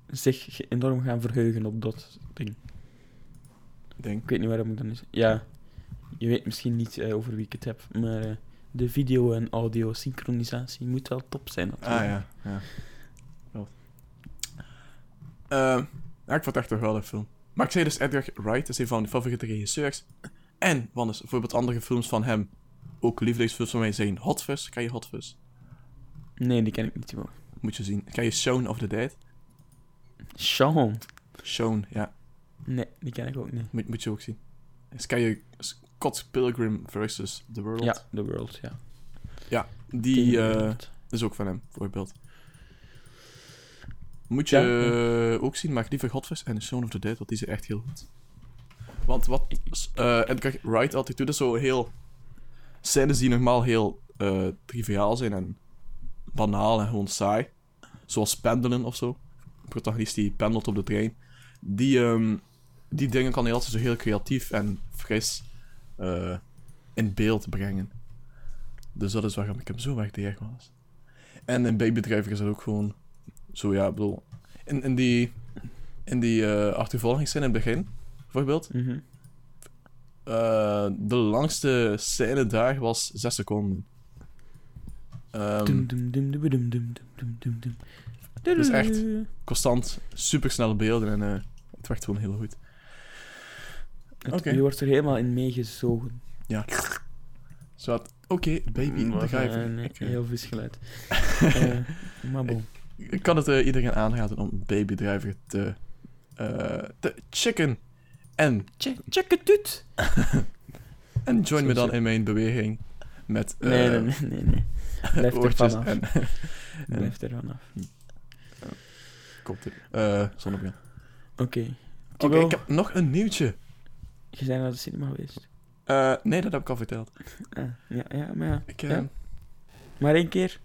zich enorm gaan verheugen op dat ding. Ik denk. Ik weet niet waarom ik dan is. Ja, je weet misschien niet eh, over wie ik het heb, maar eh, de video- en audio-synchronisatie moet wel top zijn natuurlijk. Ah, ja. Eh, ja, ik vond het echt een film. Maar ik zei dus, Edgar Wright is een van mijn favoriete regisseurs. En, wat is bijvoorbeeld andere films van hem, ook liefdesfilms van mij zijn Hot Fuzz. Ken je Hot Fuzz? Nee, die ken ik niet, Timo. Moet je zien. Ken je Shaun of the Dead? Sean. Shaun, ja. Nee, die ken ik ook niet. Moet, moet je ook zien. Dus ken je Scott Pilgrim versus The World? Ja, The World, ja. Ja, die eh, is ook van hem, bijvoorbeeld. Moet Ja. je ook zien, maar liever Fuzz en Shaun of the Dead, want die zijn echt heel goed. Want wat eh Edgar Wright altijd doet, is zo heel... Scènes die normaal heel eh, triviaal zijn en banaal en gewoon saai. Zoals pendelen of zo. De protagonist die pendelt op de trein. Die, ehm, die dingen kan hij altijd zo heel creatief en fris eh, in beeld brengen. Dus dat is waarom ik hem zo erg was. En in bijbedrijven is dat ook gewoon zo, ja, ik bedoel... In, in die, in die uh, achtervolgingsscène in het begin, bijvoorbeeld... Eh, de langste scène daar was 6 seconden. Um, dus echt constant supersnelle beelden en het werkt gewoon heel goed. Het-. Je wordt er helemaal in meegezogen. Ja. Oké, baby, begrijp een ik. Ik, eh, heel vies geluid. (laughs) Eh, maar bon. Ik kan het eh, iedereen aanraden om Baby Driver te, te checken. En, Check, check het uit. (laughs) en join Zo me dan in mijn beweging met Nee, nee, nee, nee. nee. Blijf er vanaf. en, (laughs) Blijf er vanaf. kopte- eh zonnebril. Oké. Oké, ik heb nog een nieuwtje. Je bent naar de cinema geweest. Eh, nee, dat heb ik al verteld. (laughs) Ah, ja, ja, maar ja. Ik, eh, Ja. Maar één keer.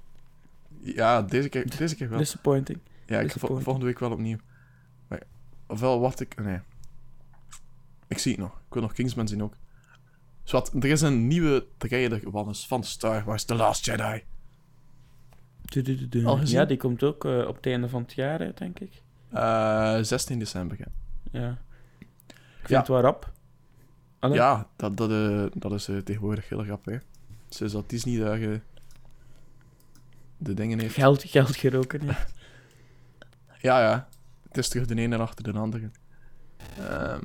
ja, deze keer, deze keer wel. Disappointing. ja, ik, disappointing. vol- volgende week wel opnieuw. Maar, ofwel wacht ik... Nee. Ik zie het nog. Ik wil nog Kingsman zien ook. Zwat, er is een nieuwe trailer Wannes, van Star Wars The Last Jedi. Al gezien? Ja, die komt ook eh, op het einde van het jaar uit, denk ik. Eh 16 december. Ja, Ja. Ik vind Ja. het wel rap. Allee. ja dat, dat, eh, dat is eh, tegenwoordig heel grappig. Hè. Sinds dat Disney daar eh, de dingen heeft. Geld, geld geroken, ja. (laughs) Ja, ja. Het is terug de ene achter de andere. Ehm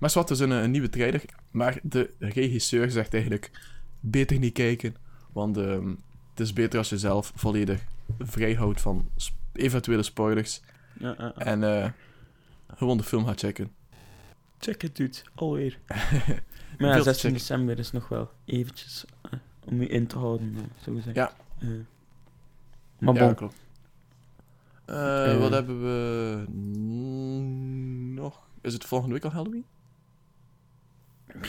maar zwart, is een, een nieuwe trailer. Maar de regisseur zegt eigenlijk... Beter niet kijken. Want ehm, het is beter als je zelf volledig vrij houdt van sp- eventuele spoilers. ja, ja, ja. En eh, gewoon de film gaat checken. Check het, dude. Alweer. (laughs) maar ja, te 16 checken. december is nog wel eventjes eh, om je in te houden, eh, zo gezegd. Ja. Eh. maar Ja, bon, klopt. Eh, Eh. wat hebben we nog? Is het volgende week al Halloween?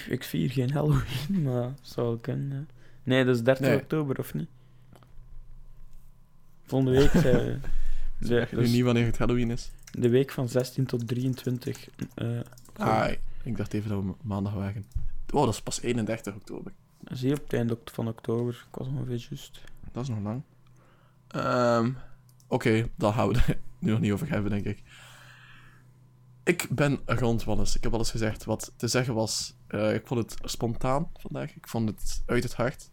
ik vier geen Halloween, (laughs) maar zou ik kunnen. ja. Nee, dat is 13 Nee. oktober, of niet? Volgende week, (laughs) Zeg je nu dus niet wanneer het Halloween is? de week van 16 tot 23. eh Ah, ik dacht even dat we ma- maandag waren. Oh, dat is pas 31 oktober. zie je op het einde van oktober. Ik was ongeveer juist. Dat is nog lang. Ehm, Oké, daar gaan we het (laughs) nu nog niet over hebben, denk ik. Ik ben rond, Wannes. Ik heb alles gezegd wat te zeggen was. Eh, ik vond het spontaan vandaag. Ik vond het uit het hart.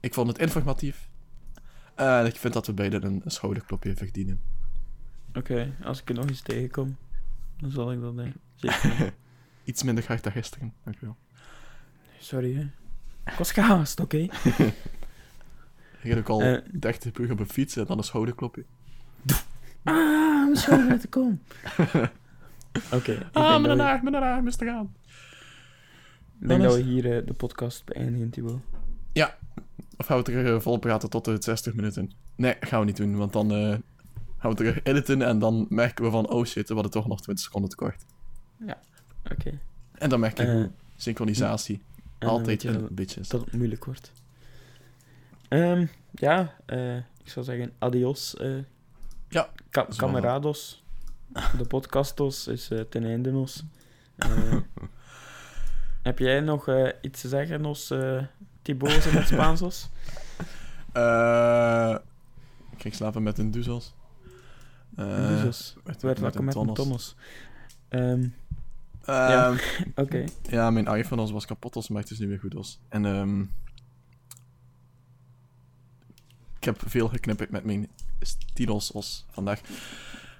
Ik vond het informatief. En ik vind dat we beiden een schouderklopje verdienen. Oké, als ik er nog eens tegenkom, dan zal ik dat doen. Zeker. (laughs) Iets minder hard dan gisteren. Dankjewel. Sorry, hè. Ik was gehaast, oké? (laughs) Ik heb ook al Eh. 30 uur op een fiets en dan een schouderklopje. Ah, mijn schouder te komen. (laughs) Oké, ik Ah, we, haar, met een haar, Mr. Gaan. ik denk Dan dat is- we hier eh, de podcast beëindigen, Thibaut. Of gaan we terug eh, vol praten tot de 60 minuten? Nee, gaan we niet doen, want dan eh, gaan we terug editen en dan merken we van, oh shit, we hadden toch nog 20 seconden tekort. Oké. En dan merk je Eh, synchronisatie en altijd een dat- beetje dat het moeilijk wordt. Ehm, ja, eh, ik zou zeggen adios. eh Ja, Ka camarados. De podcastos is eh, ten einde nos. (laughs) Eh, heb jij nog eh, iets te zeggen, nos uh, Thibaut in het Spaansos? (laughs) Eh, ik ging slapen met een duzels. Eh, Dus, met, werd wakker met een tonnos. tonnos. Ehm, Ehm, (laughs) Oké. Ja, mijn iPhone was- was kapot, als, maar het is nu weer goed. Als. En ehm ik heb veel geknipperd met mijn stilos os vandaag.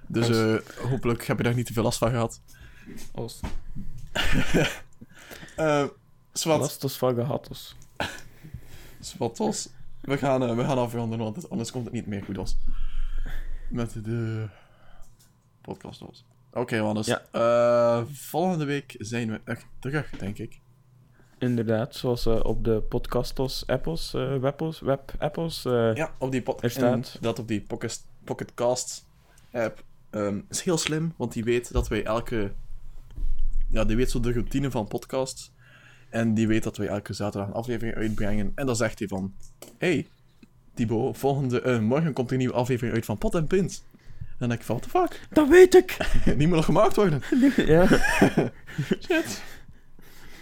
Dus Os. eh, hopelijk heb je daar niet te veel last van gehad. Os. (laughs) Eh Swat, Lastos van gehatos. Swatos. We gaan, eh, we gaan afronden, want anders komt het niet meer goed als. Met de podcast. Oké, Wannes. Ja. Eh, volgende week zijn we echt terug, denk ik. Inderdaad, zoals eh, op de podcastos apples, eh webos, web apples. eh, Ja, op die pod- Er staat- en dat op die Pocket, Pocket Cast app ehm, is heel slim, want die weet dat wij elke... Ja, die weet zo de routine van podcasts. En die weet dat wij elke zaterdag een aflevering uitbrengen. En dan zegt hij van... Hey, Thibaut, volgende... eh, morgen komt er een nieuwe aflevering uit van Pot en Pint. En dan denk ik van, what the fuck? Dat weet ik! (laughs) Niet meer nog gemaakt worden. (laughs) ja. (laughs) Shit.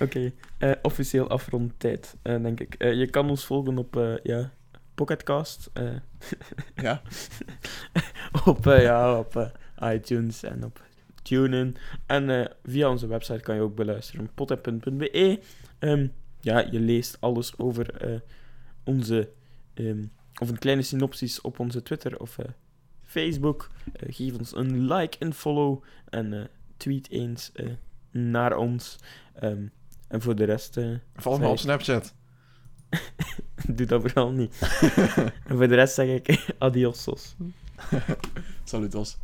Oké, eh, officieel afrondtijd, eh denk ik. Eh, je kan ons volgen op ja, Pocketcast, Ja, op, ja, op iTunes en op TuneIn. En via onze website kan je ook beluisteren, potapp.be. Ehm ja, je leest alles over onze, ehm, of een kleine synopsis op onze Twitter of Facebook. Eh, geef ons een like en follow en eh, tweet eens eh, naar ons. Ehm, en voor de rest... eh, volg me op Snapchat. (laughs) Doe dat vooral niet. (laughs) en voor de rest zeg ik (laughs) adiossos. Salutos.